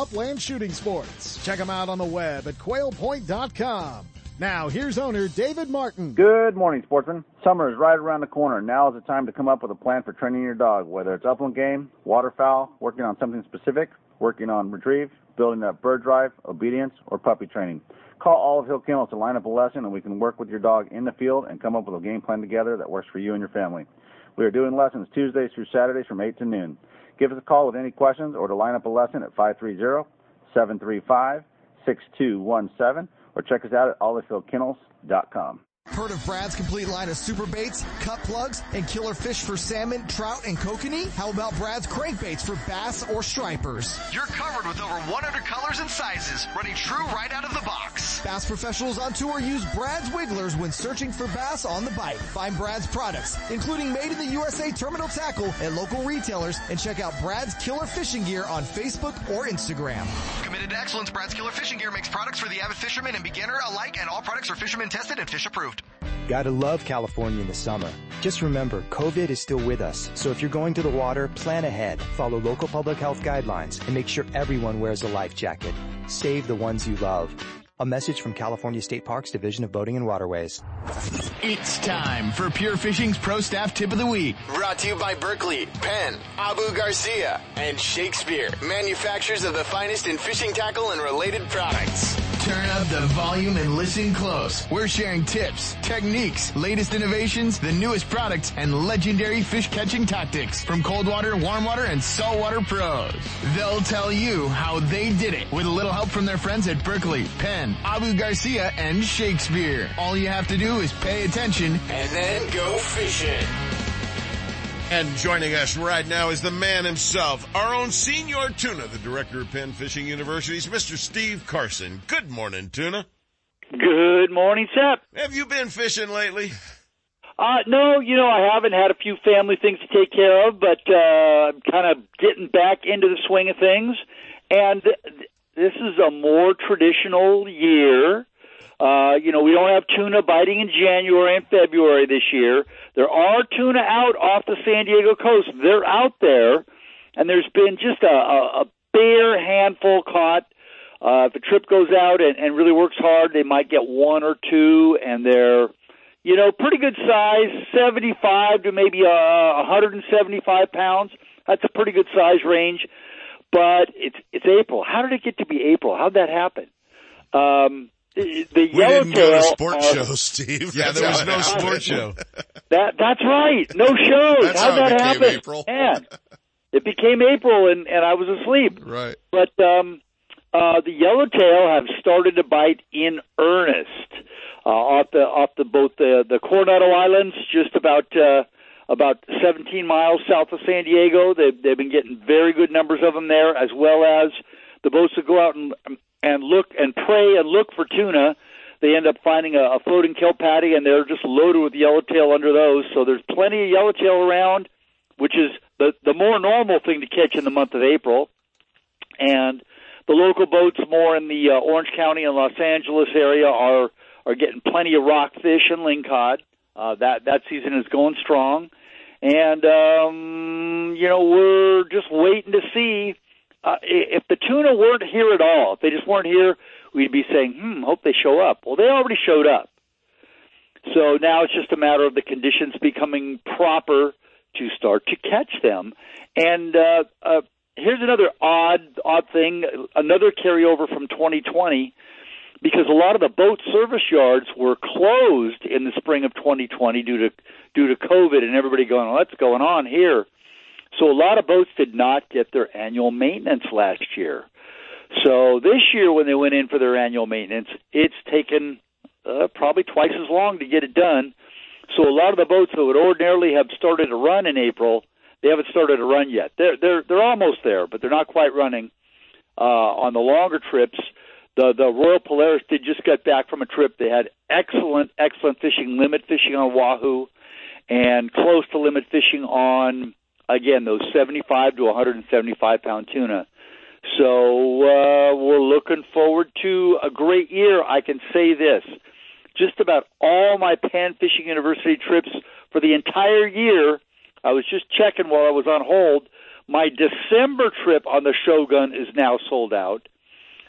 upland shooting sports. Check them out on the web at quailpoint.com. Now, here's owner David Martin. Good morning, sportsmen. Summer is right around the corner. Now is the time to come up with a plan for training your dog, whether it's upland game, waterfowl, working on something specific, working on retrieve, building up bird drive, obedience, or puppy training. Call Olive Hill Kennels to line up a lesson and we can work with your dog in the field and come up with a game plan together that works for you and your family. We are doing lessons Tuesdays through Saturdays from 8 to noon. Give us a call with any questions or to line up a lesson at 530-735-6217 or check us out at olivehillkennels.com. Heard of Brad's complete line of super baits, cut plugs, and killer fish for salmon, trout, and kokanee? How about Brad's crankbaits for bass or stripers? You're covered with over 100 colors and sizes, running true right out of the box. Bass professionals on tour use Brad's Wigglers when searching for bass on the bite. Find Brad's products, including made in the USA terminal tackle at local retailers, and check out Brad's Killer Fishing Gear on Facebook or Instagram. Committed to excellence, Brad's Killer Fishing Gear makes products for the avid fisherman and beginner alike, and all products are fisherman tested and fish approved. Gotta love California in the summer. Just remember, COVID is still with us. So if you're going to the water, plan ahead, follow local public health guidelines, and make sure everyone wears a life jacket. Save the ones you love. A message from California State Parks Division of Boating and Waterways. It's time for Pure Fishing's Pro Staff Tip of the Week. Brought to you by Berkley, Penn, Abu Garcia, and Shakespeare, manufacturers of the finest in fishing tackle and related products. Turn up the volume and listen close. We're sharing tips, techniques, latest innovations, the newest products, and legendary fish catching tactics from cold water, warm water, and saltwater pros. They'll tell you how they did it with a little help from their friends at Berkley, Penn, Abu Garcia, and Shakespeare. All you have to do is pay attention and then go fishing. And joining us right now is the man himself, our own senior tuna, the director of Penn Fishing University's Mr. Steve Carson. Good morning, tuna. Good morning, Sep. Have you been fishing lately? Uh, no, you know, I haven't had a few family things to take care of, but, uh, I'm kind of getting back into the swing of things. And th- this is a more traditional year. Uh, you know, we don't have tuna biting in January and February this year. There are tuna out off the San Diego coast. They're out there, and there's been just a, a, a bare handful caught. Uh, if a trip goes out and, and really works hard, they might get one or two, and they're, you know, pretty good size, 75 to maybe uh, 175 pounds. That's a pretty good size range. But it's it's April. How did it get to be April? How'd that happen? Um, the the We didn't go to yellowtail. sport uh, show, Steve. Yeah, That's there was no happened. sport show. That that's right. No shows. That's How'd how that became happen? April. Man, it became April and and I was asleep. Right. But um, uh, the yellowtail have started to bite in earnest uh, off the off the both the the Coronado Islands, just about uh, about 17 miles south of San Diego. They've they've been getting very good numbers of them there, as well as the boats that go out and and look and prey and look for tuna. They end up finding a, a floating kelp patty, and they're just loaded with yellowtail under those. So there's plenty of yellowtail around, which is the the more normal thing to catch in the month of April. And the local boats more in the uh, Orange County and Los Angeles area are are getting plenty of rockfish and lingcod. Uh, that that season is going strong, and um, you know we're just waiting to see uh, if the tuna weren't here at all. If they just weren't here, we'd be saying, "Hmm, hope they show up." Well, they already showed up. So now it's just a matter of the conditions becoming proper to start to catch them. And uh, uh, here's another odd odd thing, another carryover from 2020 because a lot of the boat service yards were closed in the spring of 2020 due to due to COVID and everybody going, "What's going on here?" So a lot of boats did not get their annual maintenance last year. So this year, when they went in for their annual maintenance, it's taken uh, probably twice as long to get it done. So a lot of the boats that would ordinarily have started to run in April, they haven't started to run yet. They're they're they're almost there, but they're not quite running. Uh, on the longer trips, the the Royal Polaris did just get back from a trip. They had excellent excellent fishing, limit fishing on Wahoo, and close to limit fishing on again those 75 to 175 pound tuna. So uh, we're looking forward to a great year. I can say this: just about all my Penn Fishing University trips for the entire year. I was just checking while I was on hold. My December trip on the Shogun is now sold out.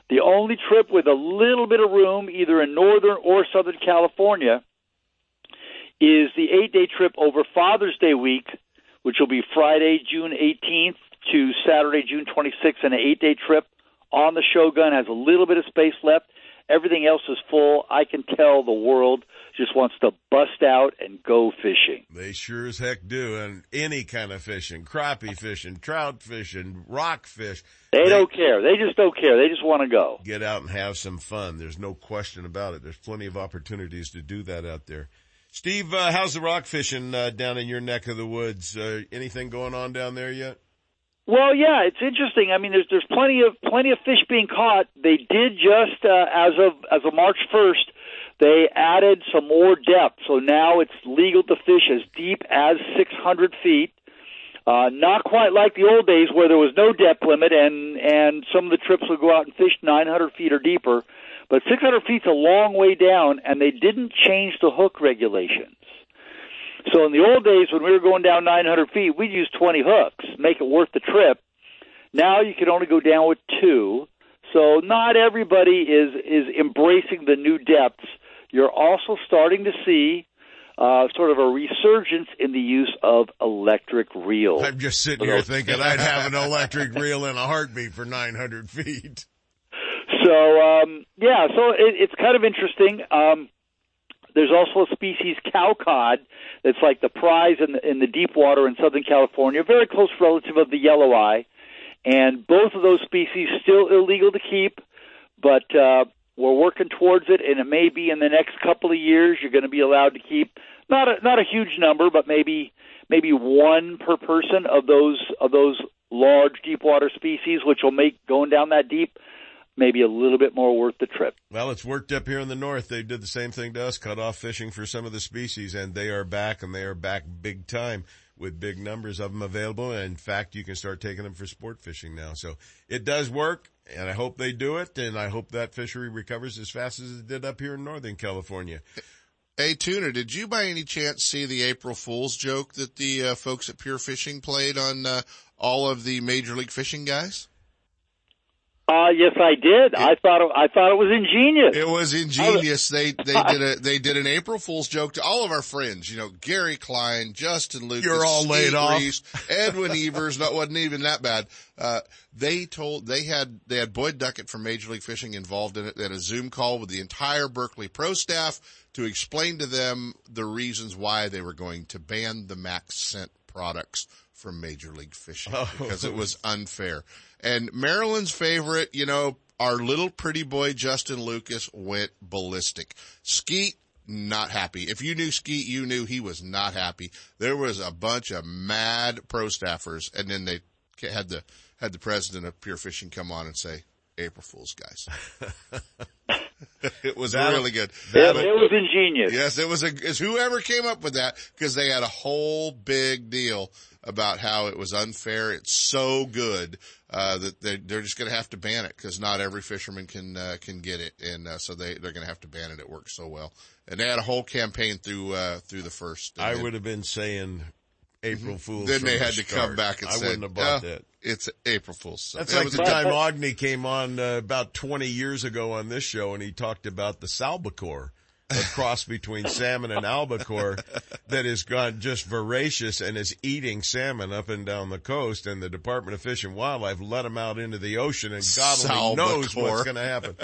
The only trip with a little bit of room, either in Northern or Southern California, is the eight day trip over Father's Day week, which will be Friday, June 18th to Saturday, June 26th, and an eight day trip on the Shogun. Has a little bit of space left. Everything else is full. I can tell the world just wants to bust out and go fishing. They sure as heck do. And any kind of fishing, crappie fishing, trout fishing, rockfish. They don't care. They just don't care. They just want to go. Get out and have some fun. There's no question about it. There's plenty of opportunities to do that out there. Steve, uh, how's the rock fishing uh, down in your neck of the woods? Uh, anything going on down there yet? Well, yeah, it's interesting. I mean, there's there's plenty of plenty of fish being caught. They did just uh, as of as of March 1st, they added some more depth. So now it's legal to fish as deep as 600 feet. Uh, not quite like the old days where there was no depth limit and and some of the trips would go out and fish 900 feet or deeper. But 600 feet's a long way down, and they didn't change the hook regulations. So in the old days, when we were going down 900 feet, we'd use 20 hooks, make it worth the trip. Now you can only go down with two. So not everybody is is embracing the new depths. You're also starting to see uh, sort of a resurgence in the use of electric reels. I'm just sitting here thinking I'd have an electric reel in a heartbeat for 900 feet. So um, yeah, so it, it's kind of interesting. Um, there's also a species cow cod that's like the prize in the, in the deep water in Southern California, very close relative of the yellow eye, and both of those species still illegal to keep, but uh, we're working towards it, and it may be in the next couple of years you're going to be allowed to keep not a, not a huge number, but maybe maybe one per person of those of those large deep water species, which will make going down that deep maybe a little bit more worth the trip. Well, it's worked up here in the north. They did the same thing to us, cut off fishing for some of the species, and they are back, and they are back big time with big numbers of them available. And in fact, you can start taking them for sport fishing now. So it does work, and I hope they do it, and I hope that fishery recovers as fast as it did up here in Northern California. Hey, Tuna, did you by any chance see the April Fool's joke that the uh, folks at Pure Fishing played on uh, all of the Major League Fishing guys? Uh, yes, I did. I thought it, I thought it was ingenious. It was ingenious. they they did a they did an April Fool's joke to all of our friends. You know, Gary Klein, Justin Lucas, You're all laid Skeet off. Reese, Edwin Evers. That wasn't even that bad. Uh, they told they had they had Boyd Duckett from Major League Fishing involved in it. They had a Zoom call with the entire Berkley Pro staff to explain to them the reasons why they were going to ban the Max Scent products from Major League Fishing Oh. because it was unfair. And Maryland's favorite, you know, our little pretty boy Justin Lucas went ballistic. Skeet, not happy. If you knew Skeet, you knew he was not happy. There was a bunch of mad pro staffers and then they had the, had the president of Pure Fishing come on and say, April Fools, guys. it was That'll- really good. It, it was ingenious. Yes, it was a, it's whoever came up with that because they had a whole big deal about how it was unfair. It's so good, uh, that they, they're just going to have to ban it because not every fisherman can, uh, can get it. And, uh, so they, they're going to have to ban it. It works so well. And they had a whole campaign through, uh, through the first. I then- would have been saying April Fools. Then they the had to start. come back and I say, wouldn't have bought "Oh, that. It's April Fool's. So That's it like was the time Aughney came on uh, about 20 years ago on this show and he talked about the salbacore, a cross between salmon and albacore that has gone just voracious and is eating salmon up and down the coast and the Department of Fish and Wildlife let them out into the ocean and God only knows what's going to happen.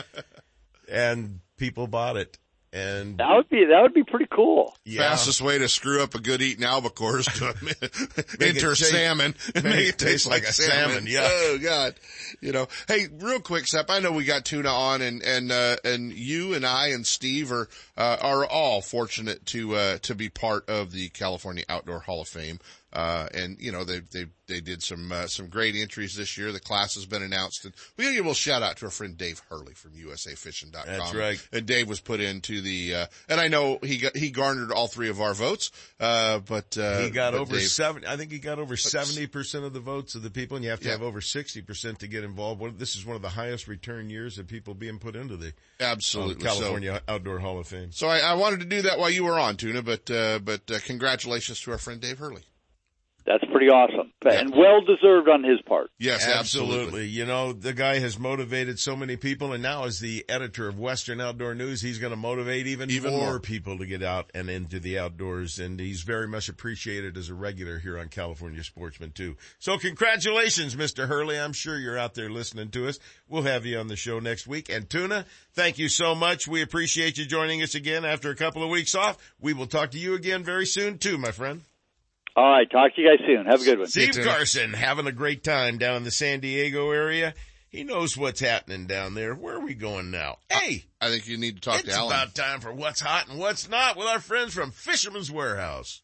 and people bought it. And That would be that would be pretty cool. Yeah. Fastest way to screw up a good eating albacore is to Make it enter taste- salmon and make it taste like, a salmon. salmon, yeah. Oh God. You know, hey, real quick, Sep, I know we got tuna on and, and, uh, and you and I and Steve are, uh, are all fortunate to, uh, to be part of the California Outdoor Hall of Fame. Uh, and you know, they, they, they did some, uh, some great entries this year. The class has been announced and we gotta give a little shout out to our friend Dave Hurley from USAFishing.com. That's right. And Dave was put into the, uh, and I know he got, he garnered all three of our votes, uh, but, uh, he got but over Dave- seven. I think he got over seventy percent of the votes of the people, and you have to Yeah. have over sixty percent to get involved. This is one of the highest return years of people being put into the Absolutely. uh, California Outdoor Hall of Fame. So I, I wanted to do that while you were on, Tuna, but uh, but uh, congratulations to our friend Dave Hurley. That's pretty awesome and well deserved on his part. Yes, absolutely. You know, the guy has motivated so many people, and now as the editor of Western Outdoor News, he's going to motivate even, Even more, more. people to get out and into the outdoors. And he's very much appreciated as a regular here on California Sportsman too. So congratulations, Mr. Hurley. I'm sure you're out there listening to us. We'll have you on the show next week. And Tuna, thank you so much. We appreciate you joining us again after a couple of weeks off. We will talk to you again very soon too, my friend. All right, talk to you guys soon. Have a good one. Steve Carson having a great time down in the San Diego area. He knows what's happening down there. Where are we going now? Hey, I think you need to talk it's to Alan. about time for what's hot and what's not with our friends from Fisherman's Warehouse.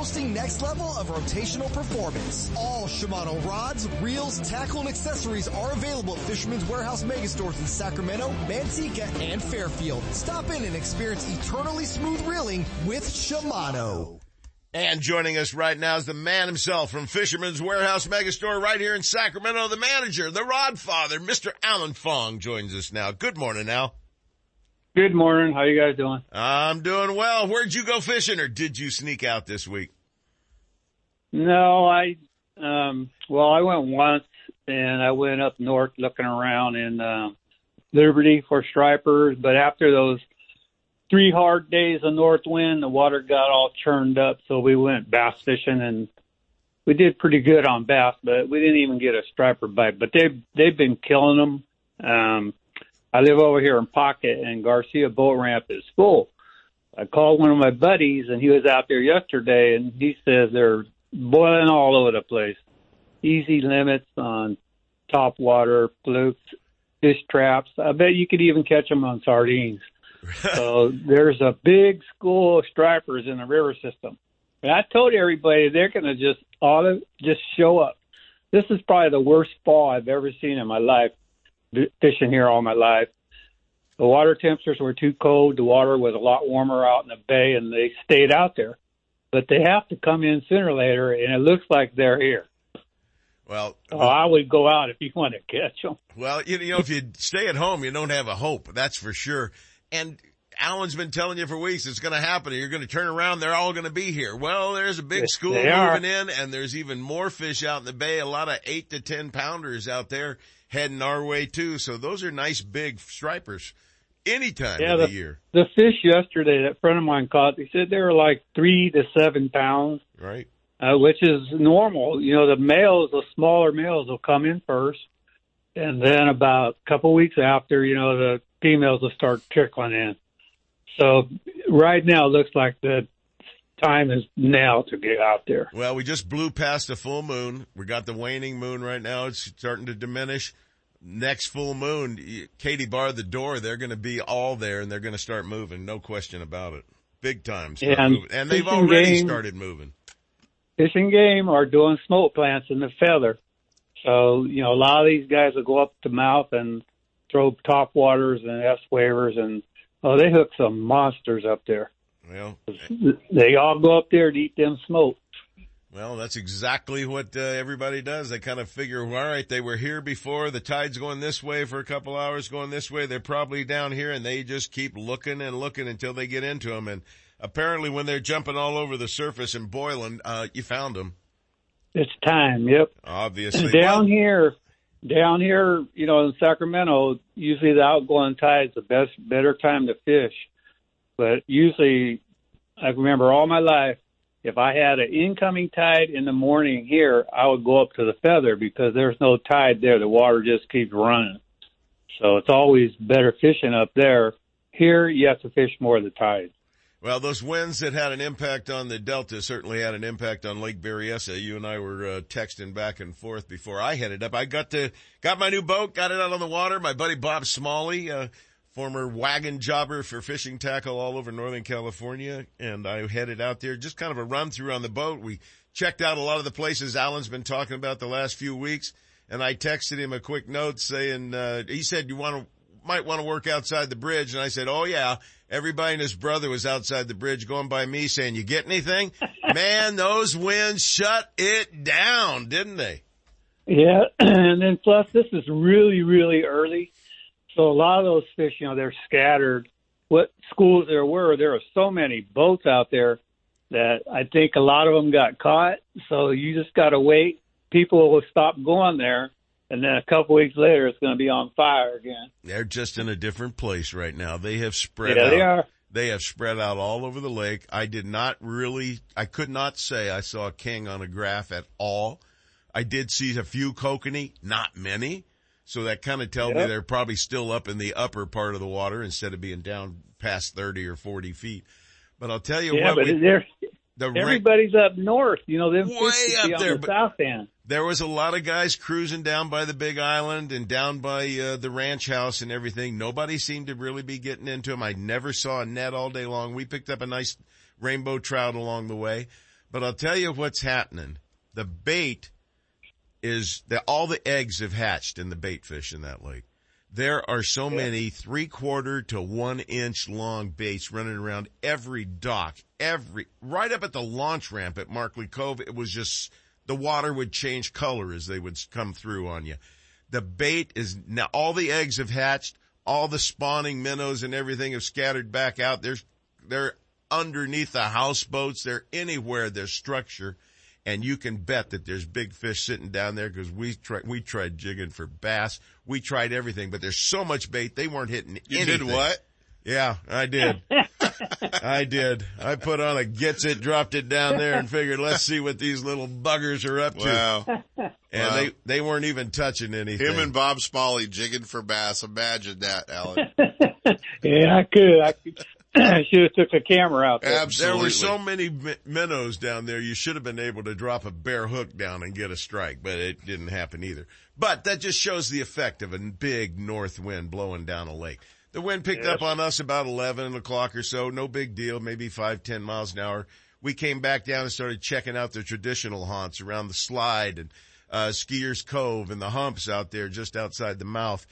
boasting next level of rotational performance. All Shimano rods, reels, tackle, and accessories are available at Fisherman's Warehouse Megastores in Sacramento, Manteca, and Fairfield. Stop in and experience eternally smooth reeling with Shimano. And joining us right now is the man himself from Fisherman's Warehouse Megastore right here in Sacramento, the manager, the rod father, Mr. Alan Fong joins us now. Good morning, Al. Good morning. How you guys doing? I'm doing well. Where'd you go fishing or did you sneak out this week? No, I, um, well, I went once and I went up north looking around in, uh, Liberty for stripers, but after those three hard days of north wind, the water got all churned up, so we went bass fishing and we did pretty good on bass, but we didn't even get a striper bite. But they've they've been killing them. Um, I live over here in Pocket, and Garcia Boat Ramp is full. I called one of my buddies, and he was out there yesterday, and he says they're boiling all over the place. Easy limits on top water, flukes, fish traps. I bet you could even catch them on sardines so there's a big school of stripers in the river system. And I told everybody they're going to just auto, just show up. This is probably the worst fall I've ever seen in my life, fishing here all my life. The water temperatures were too cold. The water was a lot warmer out in the bay, and they stayed out there. But they have to come in sooner or later, and it looks like they're here. Well, oh, I would go out if you want to catch them. Well, you know, if you stay at home, you don't have a hope. That's for sure. And Alan's been telling you for weeks it's going to happen. You're going to turn around. They're all going to be here. Well, there's a big school moving are. in and there's even more fish out in the bay. A lot of eight to 10 pounders out there heading our way too. So those are nice big stripers anytime yeah, of the, the year. The fish yesterday that friend of mine caught, he said they were like three to seven pounds. Right. Uh, which is normal. You know, the males, the smaller males will come in first. And then about a couple weeks after, you know, the females will start trickling in. So right now it looks like the time is now to get out there. Well, we just blew past the full moon. We got the waning moon right now. It's starting to diminish. Next full moon, Katie barred the door. They're going to be all there and they're going to start moving. No question about it. Big time. And, and they've already game, started moving. Fishing game are doing smolt plants in the feather. So, you know, a lot of these guys will go up the mouth and throw top waters and S wavers and oh, they hook some monsters up there. Well, they all go up there to eat them smolt. Well, that's exactly what uh, everybody does. They kind of figure, all right, they were here before. The tide's going this way for a couple hours, going this way. They're probably down here, and they just keep looking and looking until they get into them. And apparently, when they're jumping all over the surface and boiling, uh, you found them. It's time. Yep. Obviously, down well, here, down here, you know, in Sacramento, usually the outgoing tide is the best, better time to fish. But usually, I remember all my life, if I had an incoming tide in the morning here, I would go up to the feather because there's no tide there. The water just keeps running. So it's always better fishing up there. Here, you have to fish more of the tide. Well, those winds that had an impact on the Delta certainly had an impact on Lake Berryessa. You and I were uh, texting back and forth before I headed up. I got to, got my new boat, got it out on the water. My buddy Bob Smalley, uh, former wagon jobber for fishing tackle all over Northern California. And I headed out there, just kind of a run through on the boat. We checked out a lot of the places Alan's been talking about the last few weeks. And I texted him a quick note saying, uh, he said, you want to, might want to work outside the bridge. And I said, oh yeah Everybody and his brother was outside the bridge going by me saying, you get anything? Man, those winds shut it down, didn't they? Yeah. And then plus this is really, really early. So a lot of those fish, you know, they're scattered. What schools there were, there are so many boats out there that I think a lot of them got caught. So you just got to wait. People will stop going there and then a couple weeks later it's going to be on fire again. They're just in a different place right now. They have spread yeah, out. They are. They have spread out all over the lake. I did not really, I could not say I saw a king on a graph at all. I did see a few kokanee, not many. So that kind of tells yep. me they're probably still up in the upper part of the water instead of being down past 30 or 40 feet. But I'll tell you yeah, what. But we, they're, the everybody's up north. You know, them way up there, the south end. There was a lot of guys cruising down by the big island and down by uh, the ranch house and everything. Nobody seemed to really be getting into them. I never saw a net all day long. We picked up a nice rainbow trout along the way, but I'll tell you what's happening. The bait is that all the eggs have hatched in the bait fish in that lake. There are so many three quarter to one inch long baits running around every dock, every, right up at the launch ramp at Markley Cove. It was just, the water would change color as they would come through on you. The bait is now, all the eggs have hatched, all the spawning minnows and everything have scattered back out. There's, they're underneath the houseboats. They're anywhere there's structure and you can bet that there's big fish sitting down there because we tried we tried jigging for bass. We tried everything, but there's so much bait they weren't hitting anything. You anything. did what? Yeah, I did. I did. I put on a gets it, dropped it down there, and figured let's see what these little buggers are up to. Wow. And Wow. they they weren't even touching anything. Him and Bob Smalley jigging for bass. Imagine that, Alan. Yeah, I could. I could. I should have took a camera out there. There were so many minnows down there. You should have been able to drop a bare hook down and get a strike, but it didn't happen either. But that just shows the effect of a big north wind blowing down a lake. The wind picked Yes. up on us about 11 o'clock or so. No big deal. Maybe five, ten miles an hour. We came back down and started checking out the traditional haunts around the slide and, uh, Skiers Cove and the humps out there just outside the mouth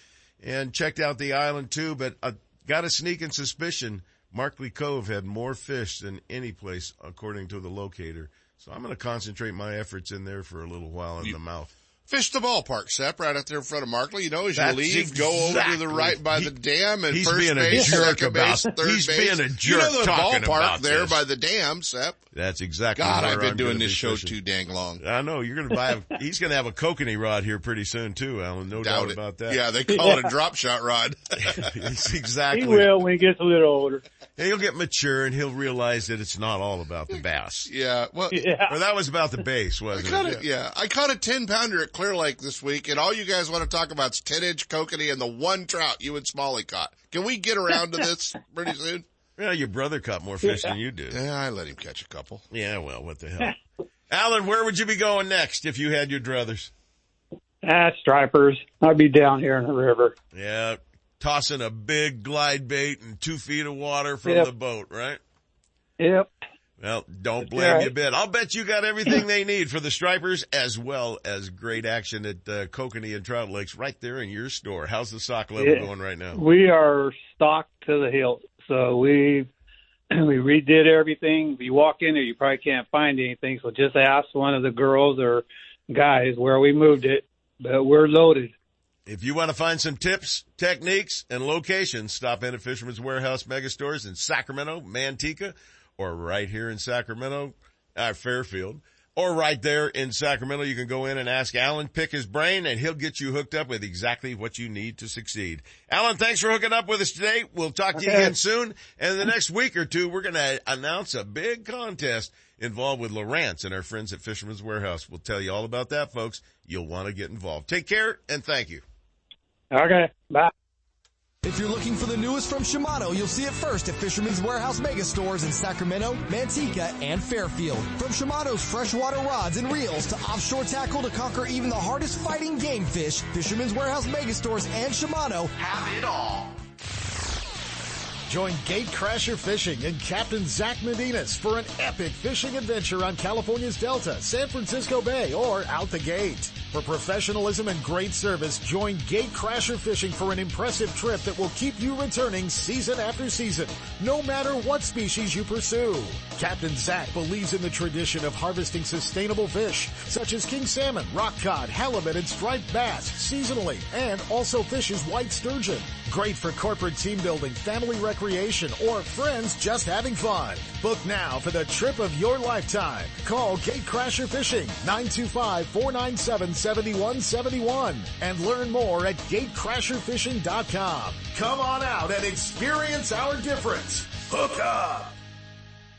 and checked out the island too, but I got a sneaking suspicion Markley Cove had more fish than any place according to the locator. So I'm going to concentrate my efforts in there for a little while in the mouth. Fish the ballpark, Sep, right out there in front of Markley. You know, as you That's leave, go over to the right by the dam and he's first being a base, jerk second base, about- third he's base. being a You know the talking ballpark about there this. by the dam, Sep. That's exactly God, where I've been I'm doing this be show fishing. too dang long. I know you're going to buy. A, he's going to have a kokanee rod here pretty soon too, Alan. No Doubt doubt about that. Yeah, they call it a drop shot rod. It's exactly. He will when he gets a little older. He'll get mature and he'll realize that it's not all about the bass. Yeah, well, Or that was about the base, I wasn't caught it? it, yeah. I caught a 10 pounder at Clear Lake this week and all you guys want to talk about is 10 inch kokanee and the one trout you and Smalley caught. Can we get around to this pretty soon? Yeah, your brother caught more fish than you did. Yeah, I let him catch a couple. Yeah, well, what the hell. Alan, where would you be going next if you had your druthers? Ah, stripers. I'd be down here in the river. Yeah, tossing a big glide bait and two feet of water from Yep. the boat, right? Yep. Well, don't blame right. you a bit. I'll bet you got everything they need for the stripers as well as great action at uh, Kokanee and Trout Lakes right there in your store. How's the stock level Yeah. going right now? We are stocked to the hilt. So we we redid everything. If you walk in there, you probably can't find anything. So just ask one of the girls or guys where we moved it. But we're loaded. If you want to find some tips, techniques, and locations, stop in at Fisherman's Warehouse Megastores in Sacramento, Manteca, or right here in Sacramento, uh, Fairfield, or right there in Sacramento. You can go in and ask Alan, pick his brain, and he'll get you hooked up with exactly what you need to succeed. Alan, thanks for hooking up with us today. We'll talk to you again soon. And in the next week or two, we're going to announce a big contest involved with Lowrance and our friends at Fisherman's Warehouse. We'll tell you all about that, folks. You'll want to get involved. Take care and thank you. Okay. Bye. If you're looking for the newest from Shimano, you'll see it first at Fisherman's Warehouse Mega Stores in Sacramento, Manteca, and Fairfield. From Shimano's freshwater rods and reels to offshore tackle to conquer even the hardest fighting game fish, Fisherman's Warehouse Mega Stores and Shimano have it all. Join Gatecrasher Fishing and Captain Zach Medinas for an epic fishing adventure on California's Delta, San Francisco Bay, or out the gate. For professionalism and great service, join Gatecrasher Fishing for an impressive trip that will keep you returning season after season, no matter what species you pursue. Captain Zach believes in the tradition of harvesting sustainable fish, such as king salmon, rock cod, halibut, and striped bass, seasonally, and also fishes white sturgeon. Great for corporate team building, family recreation, or friends just having fun. Book now for the trip of your lifetime. Call Gatecrasher Fishing 925-497-7171 and learn more at gatecrasherfishing.com. Come on out and experience our difference. Hook up!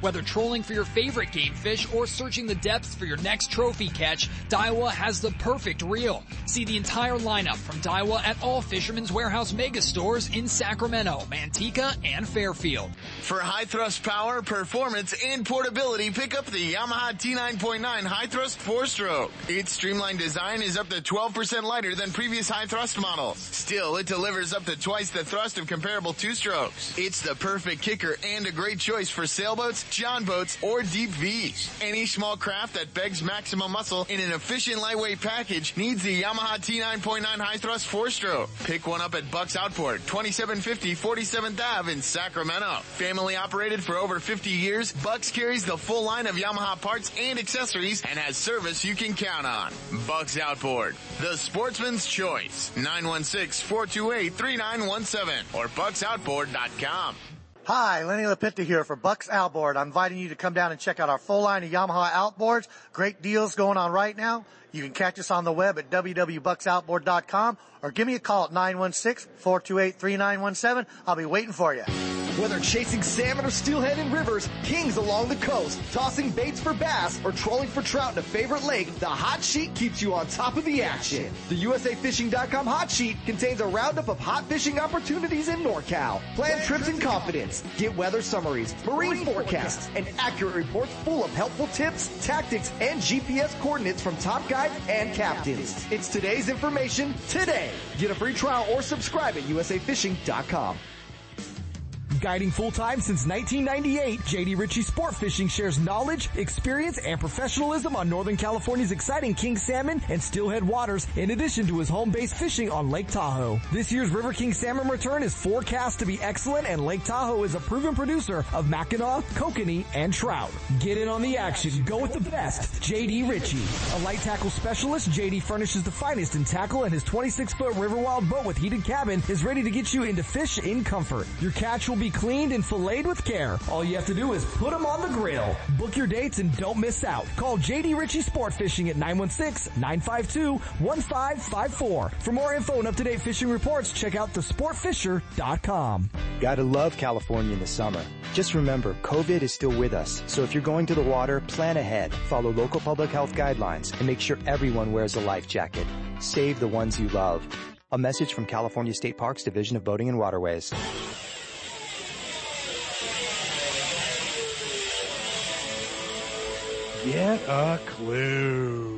Whether trolling for your favorite game fish or searching the depths for your next trophy catch, Daiwa has the perfect reel. See the entire lineup from Daiwa at all Fisherman's Warehouse mega stores in Sacramento, Manteca, and Fairfield. For high thrust power, performance, and portability, pick up the Yamaha T9.9 High Thrust 4-Stroke. Its streamlined design is up to 12% lighter than previous high thrust models. Still, it delivers up to twice the thrust of comparable two-strokes. It's the perfect kicker and a great choice for sailboats, john boats, or deep V's. Any small craft that begs maximum muscle in an efficient lightweight package needs the Yamaha T9.9 High Thrust 4-Stroke. Pick one up at Bucks Outboard, 2750 47th Ave in Sacramento. Family operated for over 50 years, Bucks carries the full line of Yamaha parts and accessories and has service you can count on. Bucks Outboard, the sportsman's choice. 916-428-3917 or bucksoutboard.com. Hi, Lenny Lapitta here for Bucks Outboard. I'm inviting you to come down and check out our full line of Yamaha outboards. Great deals going on right now. You can catch us on the web at www.bucksoutboard.com or give me a call at 916-428-3917. I'll be waiting for you. Whether chasing salmon or steelhead in rivers, kings along the coast, tossing baits for bass, or trolling for trout in a favorite lake, the Hot Sheet keeps you on top of the action. The USAFishing.com Hot Sheet contains a roundup of hot fishing opportunities in NorCal. Plan trips in confidence. Get weather summaries, marine forecasts, and accurate reports full of helpful tips, tactics, and GPS coordinates from top guides and captains. It's today's information today. Get a free trial or subscribe at USAFishing.com. Guiding full-time since 1998, JD Ritchie Sport Fishing shares knowledge, experience, and professionalism on Northern California's exciting king salmon and steelhead waters in addition to his home-based fishing on Lake Tahoe. This year's River King salmon return is forecast to be excellent and Lake Tahoe is a proven producer of Mackinaw, kokanee, and trout. Get in on the action. Go with the best. JD Ritchie. A light tackle specialist, JD furnishes the finest in tackle and his 26-foot Riverwild boat with heated cabin is ready to get you into fish in comfort. Your catch will be cleaned and filleted with care. All you have to do is put them on the grill. Book your dates and don't miss out. Call JD Ritchie Sport Fishing at 916-952-1554. For more info and up-to-date fishing reports, check out thesportfisher.com. Gotta love California in the summer. Just remember, COVID is still with us. So if you're going to the water, plan ahead, follow local public health guidelines, and make sure everyone wears a life jacket. Save the ones you love. A message from California State Parks Division of Boating and Waterways. Get a clue.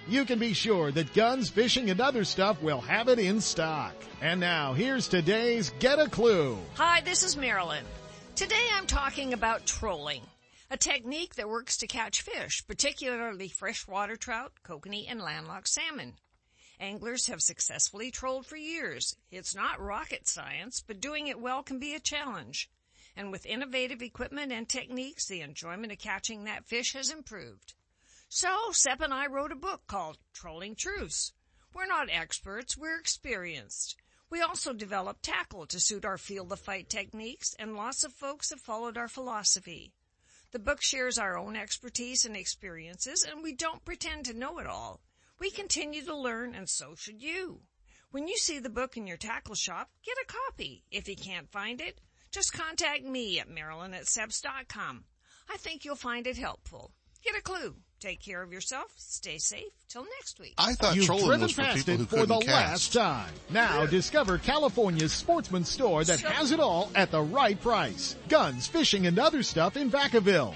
you can be sure that guns, fishing, and other stuff will have it in stock. And now, here's today's Get a Clue. Hi, this is Marilyn. Today I'm talking about trolling, a technique that works to catch fish, particularly freshwater trout, kokanee, and landlocked salmon. Anglers have successfully trolled for years. It's not rocket science, but doing it well can be a challenge. And with innovative equipment and techniques, the enjoyment of catching that fish has improved. So, Sep and I wrote a book called Trolling Truths. We're not experts, we're experienced. We also developed tackle to suit our field of fight techniques, and lots of folks have followed our philosophy. The book shares our own expertise and experiences, and we don't pretend to know it all. We continue to learn, and so should you. When you see the book in your tackle shop, get a copy. If you can't find it, just contact me at marilyn at seps.com. I think you'll find it helpful. Get a clue. Take care of yourself. Stay safe. Till next week. I thought You've trolling driven was for past people it who for the cast. last time. Now discover California's sportsman store that has it all at the right price. Guns, fishing, and other stuff in Vacaville.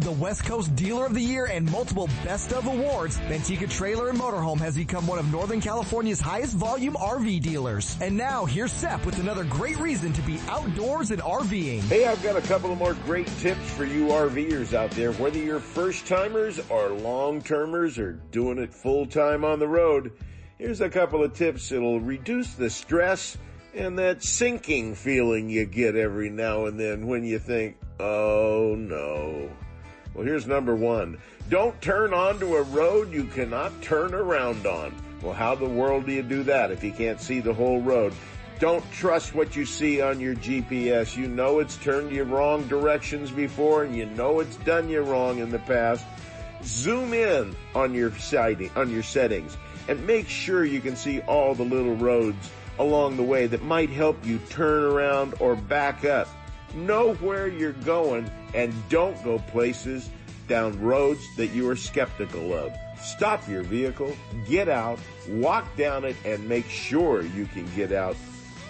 the West Coast Dealer of the Year and multiple Best of awards, Manteca Trailer and Motorhome has become one of Northern California's highest volume RV dealers. And now here's Sep with another great reason to be outdoors and RVing. Hey, I've got a couple of more great tips for you RVers out there. Whether you're first timers or long termers or doing it full time on the road, here's a couple of tips that'll reduce the stress and that sinking feeling you get every now and then when you think, oh no. Well, here's number one. Don't turn onto a road you cannot turn around on. Well, how the world do you do that if you can't see the whole road? Don't trust what you see on your GPS. You know it's turned you wrong directions before and you know it's done you wrong in the past. Zoom in on your sighting, on your settings and make sure you can see all the little roads along the way that might help you turn around or back up. Know where you're going and don't go places down roads that you are skeptical of. Stop your vehicle, get out, walk down it, and make sure you can get out.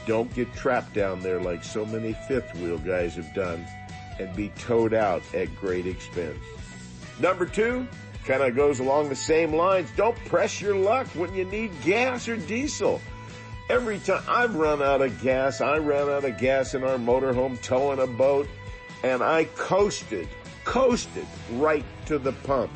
Don't get trapped down there like so many fifth wheel guys have done and be towed out at great expense. Number two, kind of goes along the same lines. Don't press your luck when you need gas or diesel. Every time I've run out of gas, I ran out of gas in our motorhome towing a boat and I coasted, coasted right to the pump.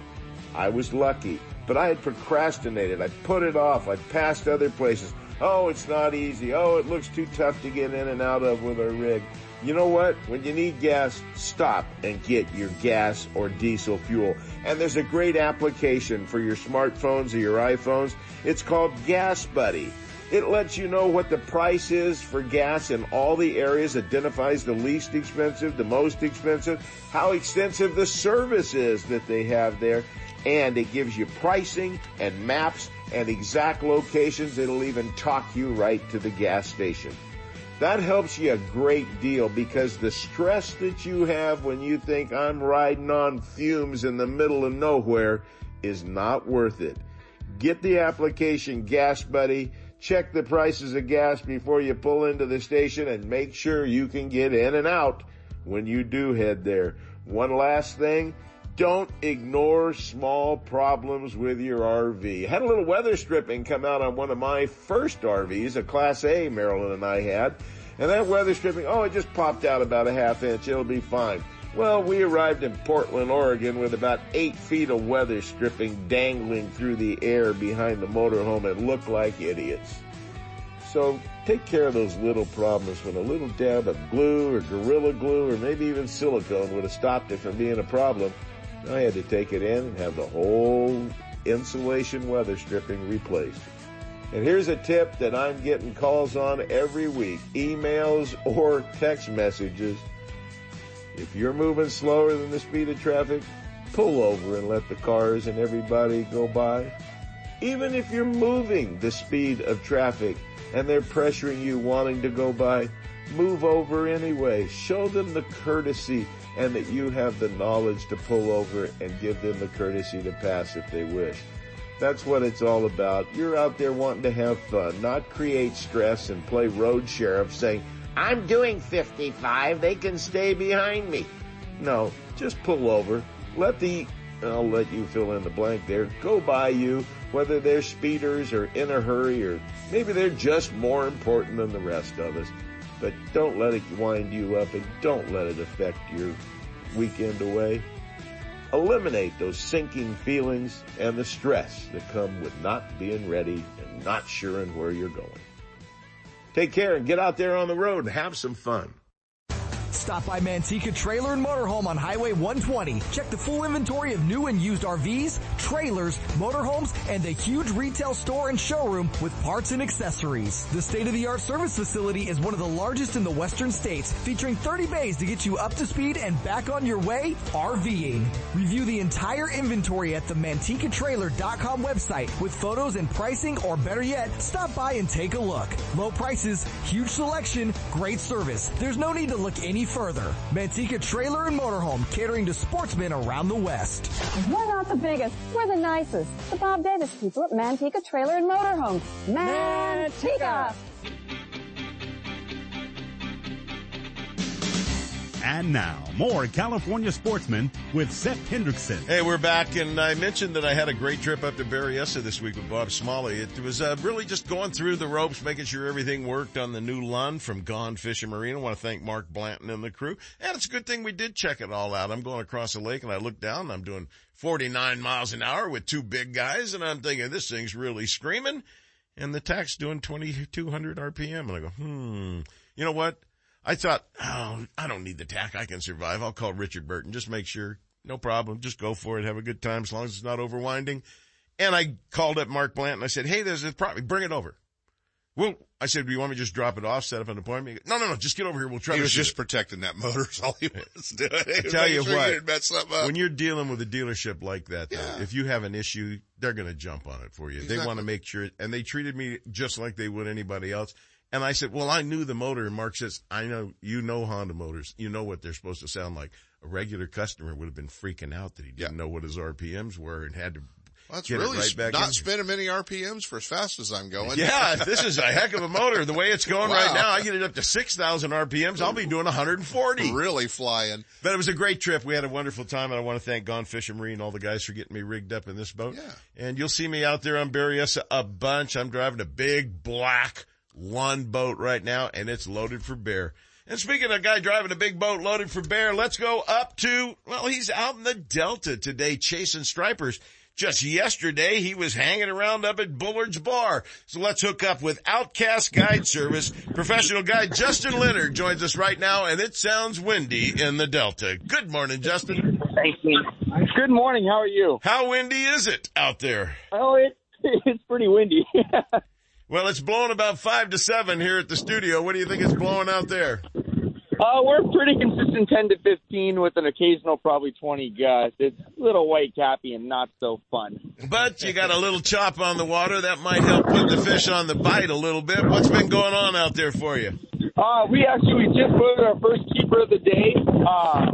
I was lucky, but I had procrastinated. I put it off. I passed other places. Oh, it's not easy. Oh, it looks too tough to get in and out of with our rig. You know what? When you need gas, stop and get your gas or diesel fuel. And there's a great application for your smartphones or your iPhones. It's called Gas Buddy. It lets you know what the price is for gas in all the areas, identifies the least expensive, the most expensive, how extensive the service is that they have there, and it gives you pricing and maps and exact locations. It'll even talk you right to the gas station. That helps you a great deal because the stress that you have when you think I'm riding on fumes in the middle of nowhere is not worth it. Get the application Gas Buddy check the prices of gas before you pull into the station and make sure you can get in and out when you do head there. One last thing, don't ignore small problems with your RV. Had a little weather stripping come out on one of my first RVs, a Class A Marilyn and I had. And that weather stripping, oh, it just popped out about a half inch. It'll be fine. Well, we arrived in Portland, Oregon with about eight feet of weather stripping dangling through the air behind the motorhome and looked like idiots. So take care of those little problems when a little dab of glue or Gorilla Glue or maybe even silicone would have stopped it from being a problem. I had to take it in and have the whole insulation weather stripping replaced. And here's a tip that I'm getting calls on every week, emails or text messages. If you're moving slower than the speed of traffic, pull over and let the cars and everybody go by. Even if you're moving the speed of traffic and they're pressuring you wanting to go by, move over anyway. Show them the courtesy and that you have the knowledge to pull over and give them the courtesy to pass if they wish. That's what it's all about. You're out there wanting to have fun, not create stress and play road sheriff saying, I'm doing 55. They can stay behind me. No, just pull over. Let the, I'll let you fill in the blank there, go by you, whether they're speeders or in a hurry or maybe they're just more important than the rest of us. But don't let it wind you up and don't let it affect your weekend away. Eliminate those sinking feelings and the stress that come with not being ready and not sure where you're going. Take care and get out there on the road and have some fun. Stop by Manteca Trailer and Motorhome on Highway 120. Check the full inventory of new and used RVs, trailers, motorhomes, and a huge retail store and showroom with parts and accessories. The state-of-the-art service facility is one of the largest in the western states, featuring 30 bays to get you up to speed and back on your way RVing. Review the entire inventory at the MantecaTrailer.com website with photos and pricing or better yet, stop by and take a look. Low prices, huge selection, great service. There's no need to look any further. Manteca Trailer and Motorhome catering to sportsmen around the West. We're not the biggest, we're the nicest. The Bob Davis people at Manteca Trailer and Motorhome. Manteca! And now, more California sportsmen with Sep Hendrickson. Hey, we're back, and I mentioned that I had a great trip up to Berryessa this week with Bob Smalley. It was uh, really just going through the ropes, making sure everything worked on the new Lund from Gone Fishing Marine. I want to thank Mark Blanton and the crew. And it's a good thing we did check it all out. I'm going across the lake, and I look down, and I'm doing 49 miles an hour with two big guys, and I'm thinking, this thing's really screaming. And the tach's doing 2200 RPM, and I go, hmm, you know what? I thought, oh, I don't need the tach. I can survive. I'll call Richard Burton. Just make sure. No problem. Just go for it. Have a good time as long as it's not overwinding. And I called up Mark Blant and I said, hey, there's a problem. Bring it over. Well, I said, do you want me to just drop it off, set up an appointment? No, no, no. Just get over here. We'll try. He was to just protecting that motor. Is all he was doing. He was Tell you sure what, didn't mess up. when you're dealing with a dealership like that, though, if you have an issue, they're going to jump on it for you. They want to make sure, and they treated me just like they would anybody else. And I said, well, I knew the motor. And Mark says, I know, you know Honda motors. You know what they're supposed to sound like. A regular customer would have been freaking out that he didn't know what his RPMs were and had to Well, that's get really right back not in. spending many RPMs for as fast as I'm going. Yeah, this is a heck of a motor. The way it's going Wow. right now, I get it up to 6,000 RPMs. I'll be doing 140. Really flying. But it was a great trip. We had a wonderful time, and I want to thank Gone Fishing Marine, all the guys for getting me rigged up in this boat. Yeah. And you'll see me out there on Berryessa a bunch. I'm driving a big black one boat right now, and it's loaded for bear. And speaking of a guy driving a big boat loaded for bear, let's go up to, well, he's out in the Delta today chasing stripers. Just yesterday, he was hanging around up at Bullard's Bar. So let's hook up with Outcast Guide Service. Professional guide Justin Leonard joins us right now, and it sounds windy in the Delta. Good morning, Justin. Thank you. Good morning. How are you? How windy is it out there? Oh, it it's pretty windy. Well, it's blowing about five to seven here at the studio. What do you think it's blowing out there? uh, we're pretty consistent, ten to fifteen, with an occasional probably twenty gust. It's a little white cappy and not so fun. But you got a little chop on the water. That might help put the fish on the bite a little bit. What's been going on out there for you? Uh, we actually we just put our first keeper of the day. Uh,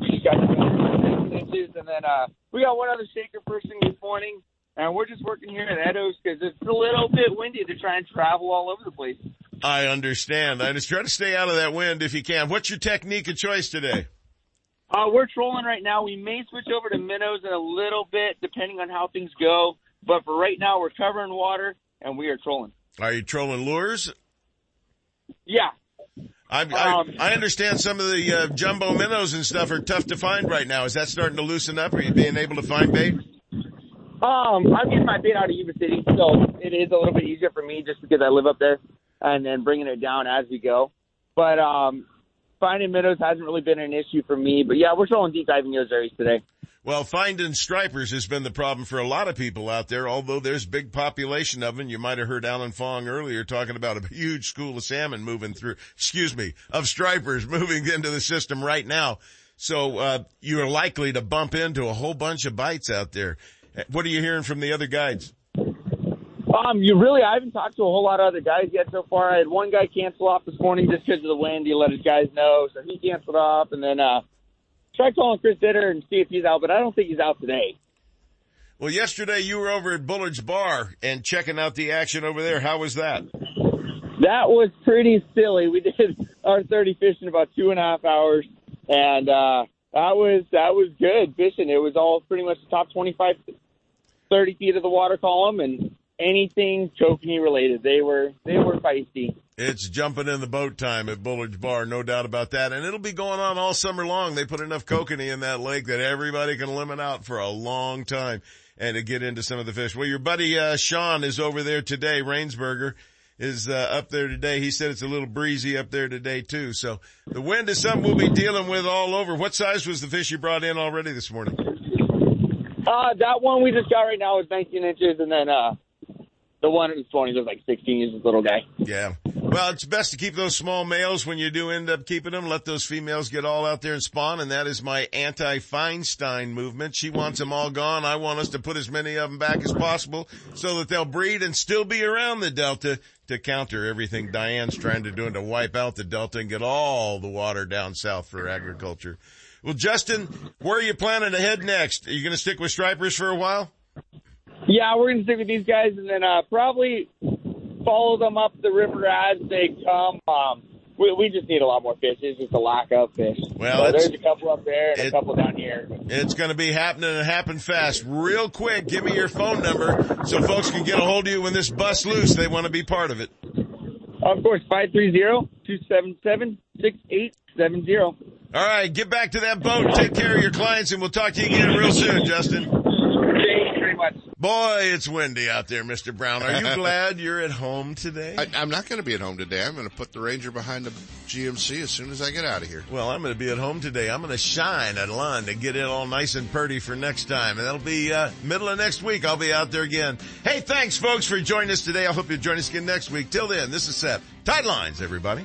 we got some inches, and then uh, we got one other shaker person this morning, and we're just working here at Eddo's because it's a little bit windy to try and travel all over the place. I understand. I just try to stay out of that wind if you can. What's your technique of choice today? Uh, we're trolling right now. We may switch over to minnows in a little bit, depending on how things go. But for right now, we're covering water and we are trolling. Are you trolling lures? Yeah. I, Um, I, I understand some of the uh, jumbo minnows and stuff are tough to find right now. Is that starting to loosen up? Are you being able to find bait? Um, I'm getting my bait out of Yuba City, so it is a little bit easier for me just because I live up there, and then bringing it down as we go. But um, finding minnows hasn't really been an issue for me. But yeah, we're trolling deep diving those areas today. Well, finding stripers has been the problem for a lot of people out there, although there's big population of them. You might have heard Alan Fong earlier talking about a huge school of salmon moving through, excuse me, of stripers moving into the system right now. So, uh, you're likely to bump into a whole bunch of bites out there. What are you hearing from the other guides? Um, you really, I haven't talked to a whole lot of other guys yet so far. I had one guy cancel off this morning just because of the wind. He let his guys know, so he canceled off, and then uh, tried calling Chris Ditter and see if he's out, but I don't think he's out today. Well, yesterday you were over at Bullard's Bar and checking out the action over there. How was that? That was pretty silly. We did our 30 fish in about two and a half hours, and uh, that was that was good fishing. It was all pretty much the top 25, 30 feet of the water column, and anything kokanee related. They were they were feisty. It's jumping in the boat time at Bullard's Bar, no doubt about that. And it'll be going on all summer long. They put enough kokanee in that lake that everybody can limit out for a long time and to get into some of the fish. Well, your buddy, uh, Shaun is over there today. Rainsberger is, uh, up there today. He said it's a little breezy up there today too. So the wind is something we'll be dealing with all over. What size was the fish you brought in already this morning? Uh, that one we just got right now is 19 inches, and then uh, the one at the 20s was like 16 inches, little guy. Yeah. Well, it's best to keep those small males when you do end up keeping them. Let those females get all out there and spawn. And that is my anti-Feinstein movement. She wants them all gone. I want us to put as many of them back as possible so that they'll breed and still be around the Delta to counter everything Diane's trying to do and to wipe out the Delta and get all the water down south for agriculture. Well, Justin, where are you planning to head next? Are you going to stick with stripers for a while? Yeah, we're gonna stick with these guys, and then uh, probably follow them up the river as they come. Um, we, we just need a lot more fish. It's just a lack of fish. Well, So there's a couple up there and a couple down here. It's going to be happening and happen fast. Real quick, give me your phone number so folks can get a hold of you when this busts loose. They want to be part of it. Of course, five three zero two seven seven six eight seven zero. All right, get back to that boat. Take care of your clients, and we'll talk to you again real soon, Justin. Thank you very much. Boy, it's windy out there, Mr. Brown. Are you glad you're at home today? I, I'm not going to be at home today. I'm going to put the Ranger behind the GMC as soon as I get out of here. Well, I'm going to be at home today. I'm going to shine at line to get it all nice and purty for next time. And that'll be, uh, middle of next week. I'll be out there again. Hey, thanks folks for joining us today. I hope you'll join us again next week. Till then, this is Sep. Tight lines, everybody.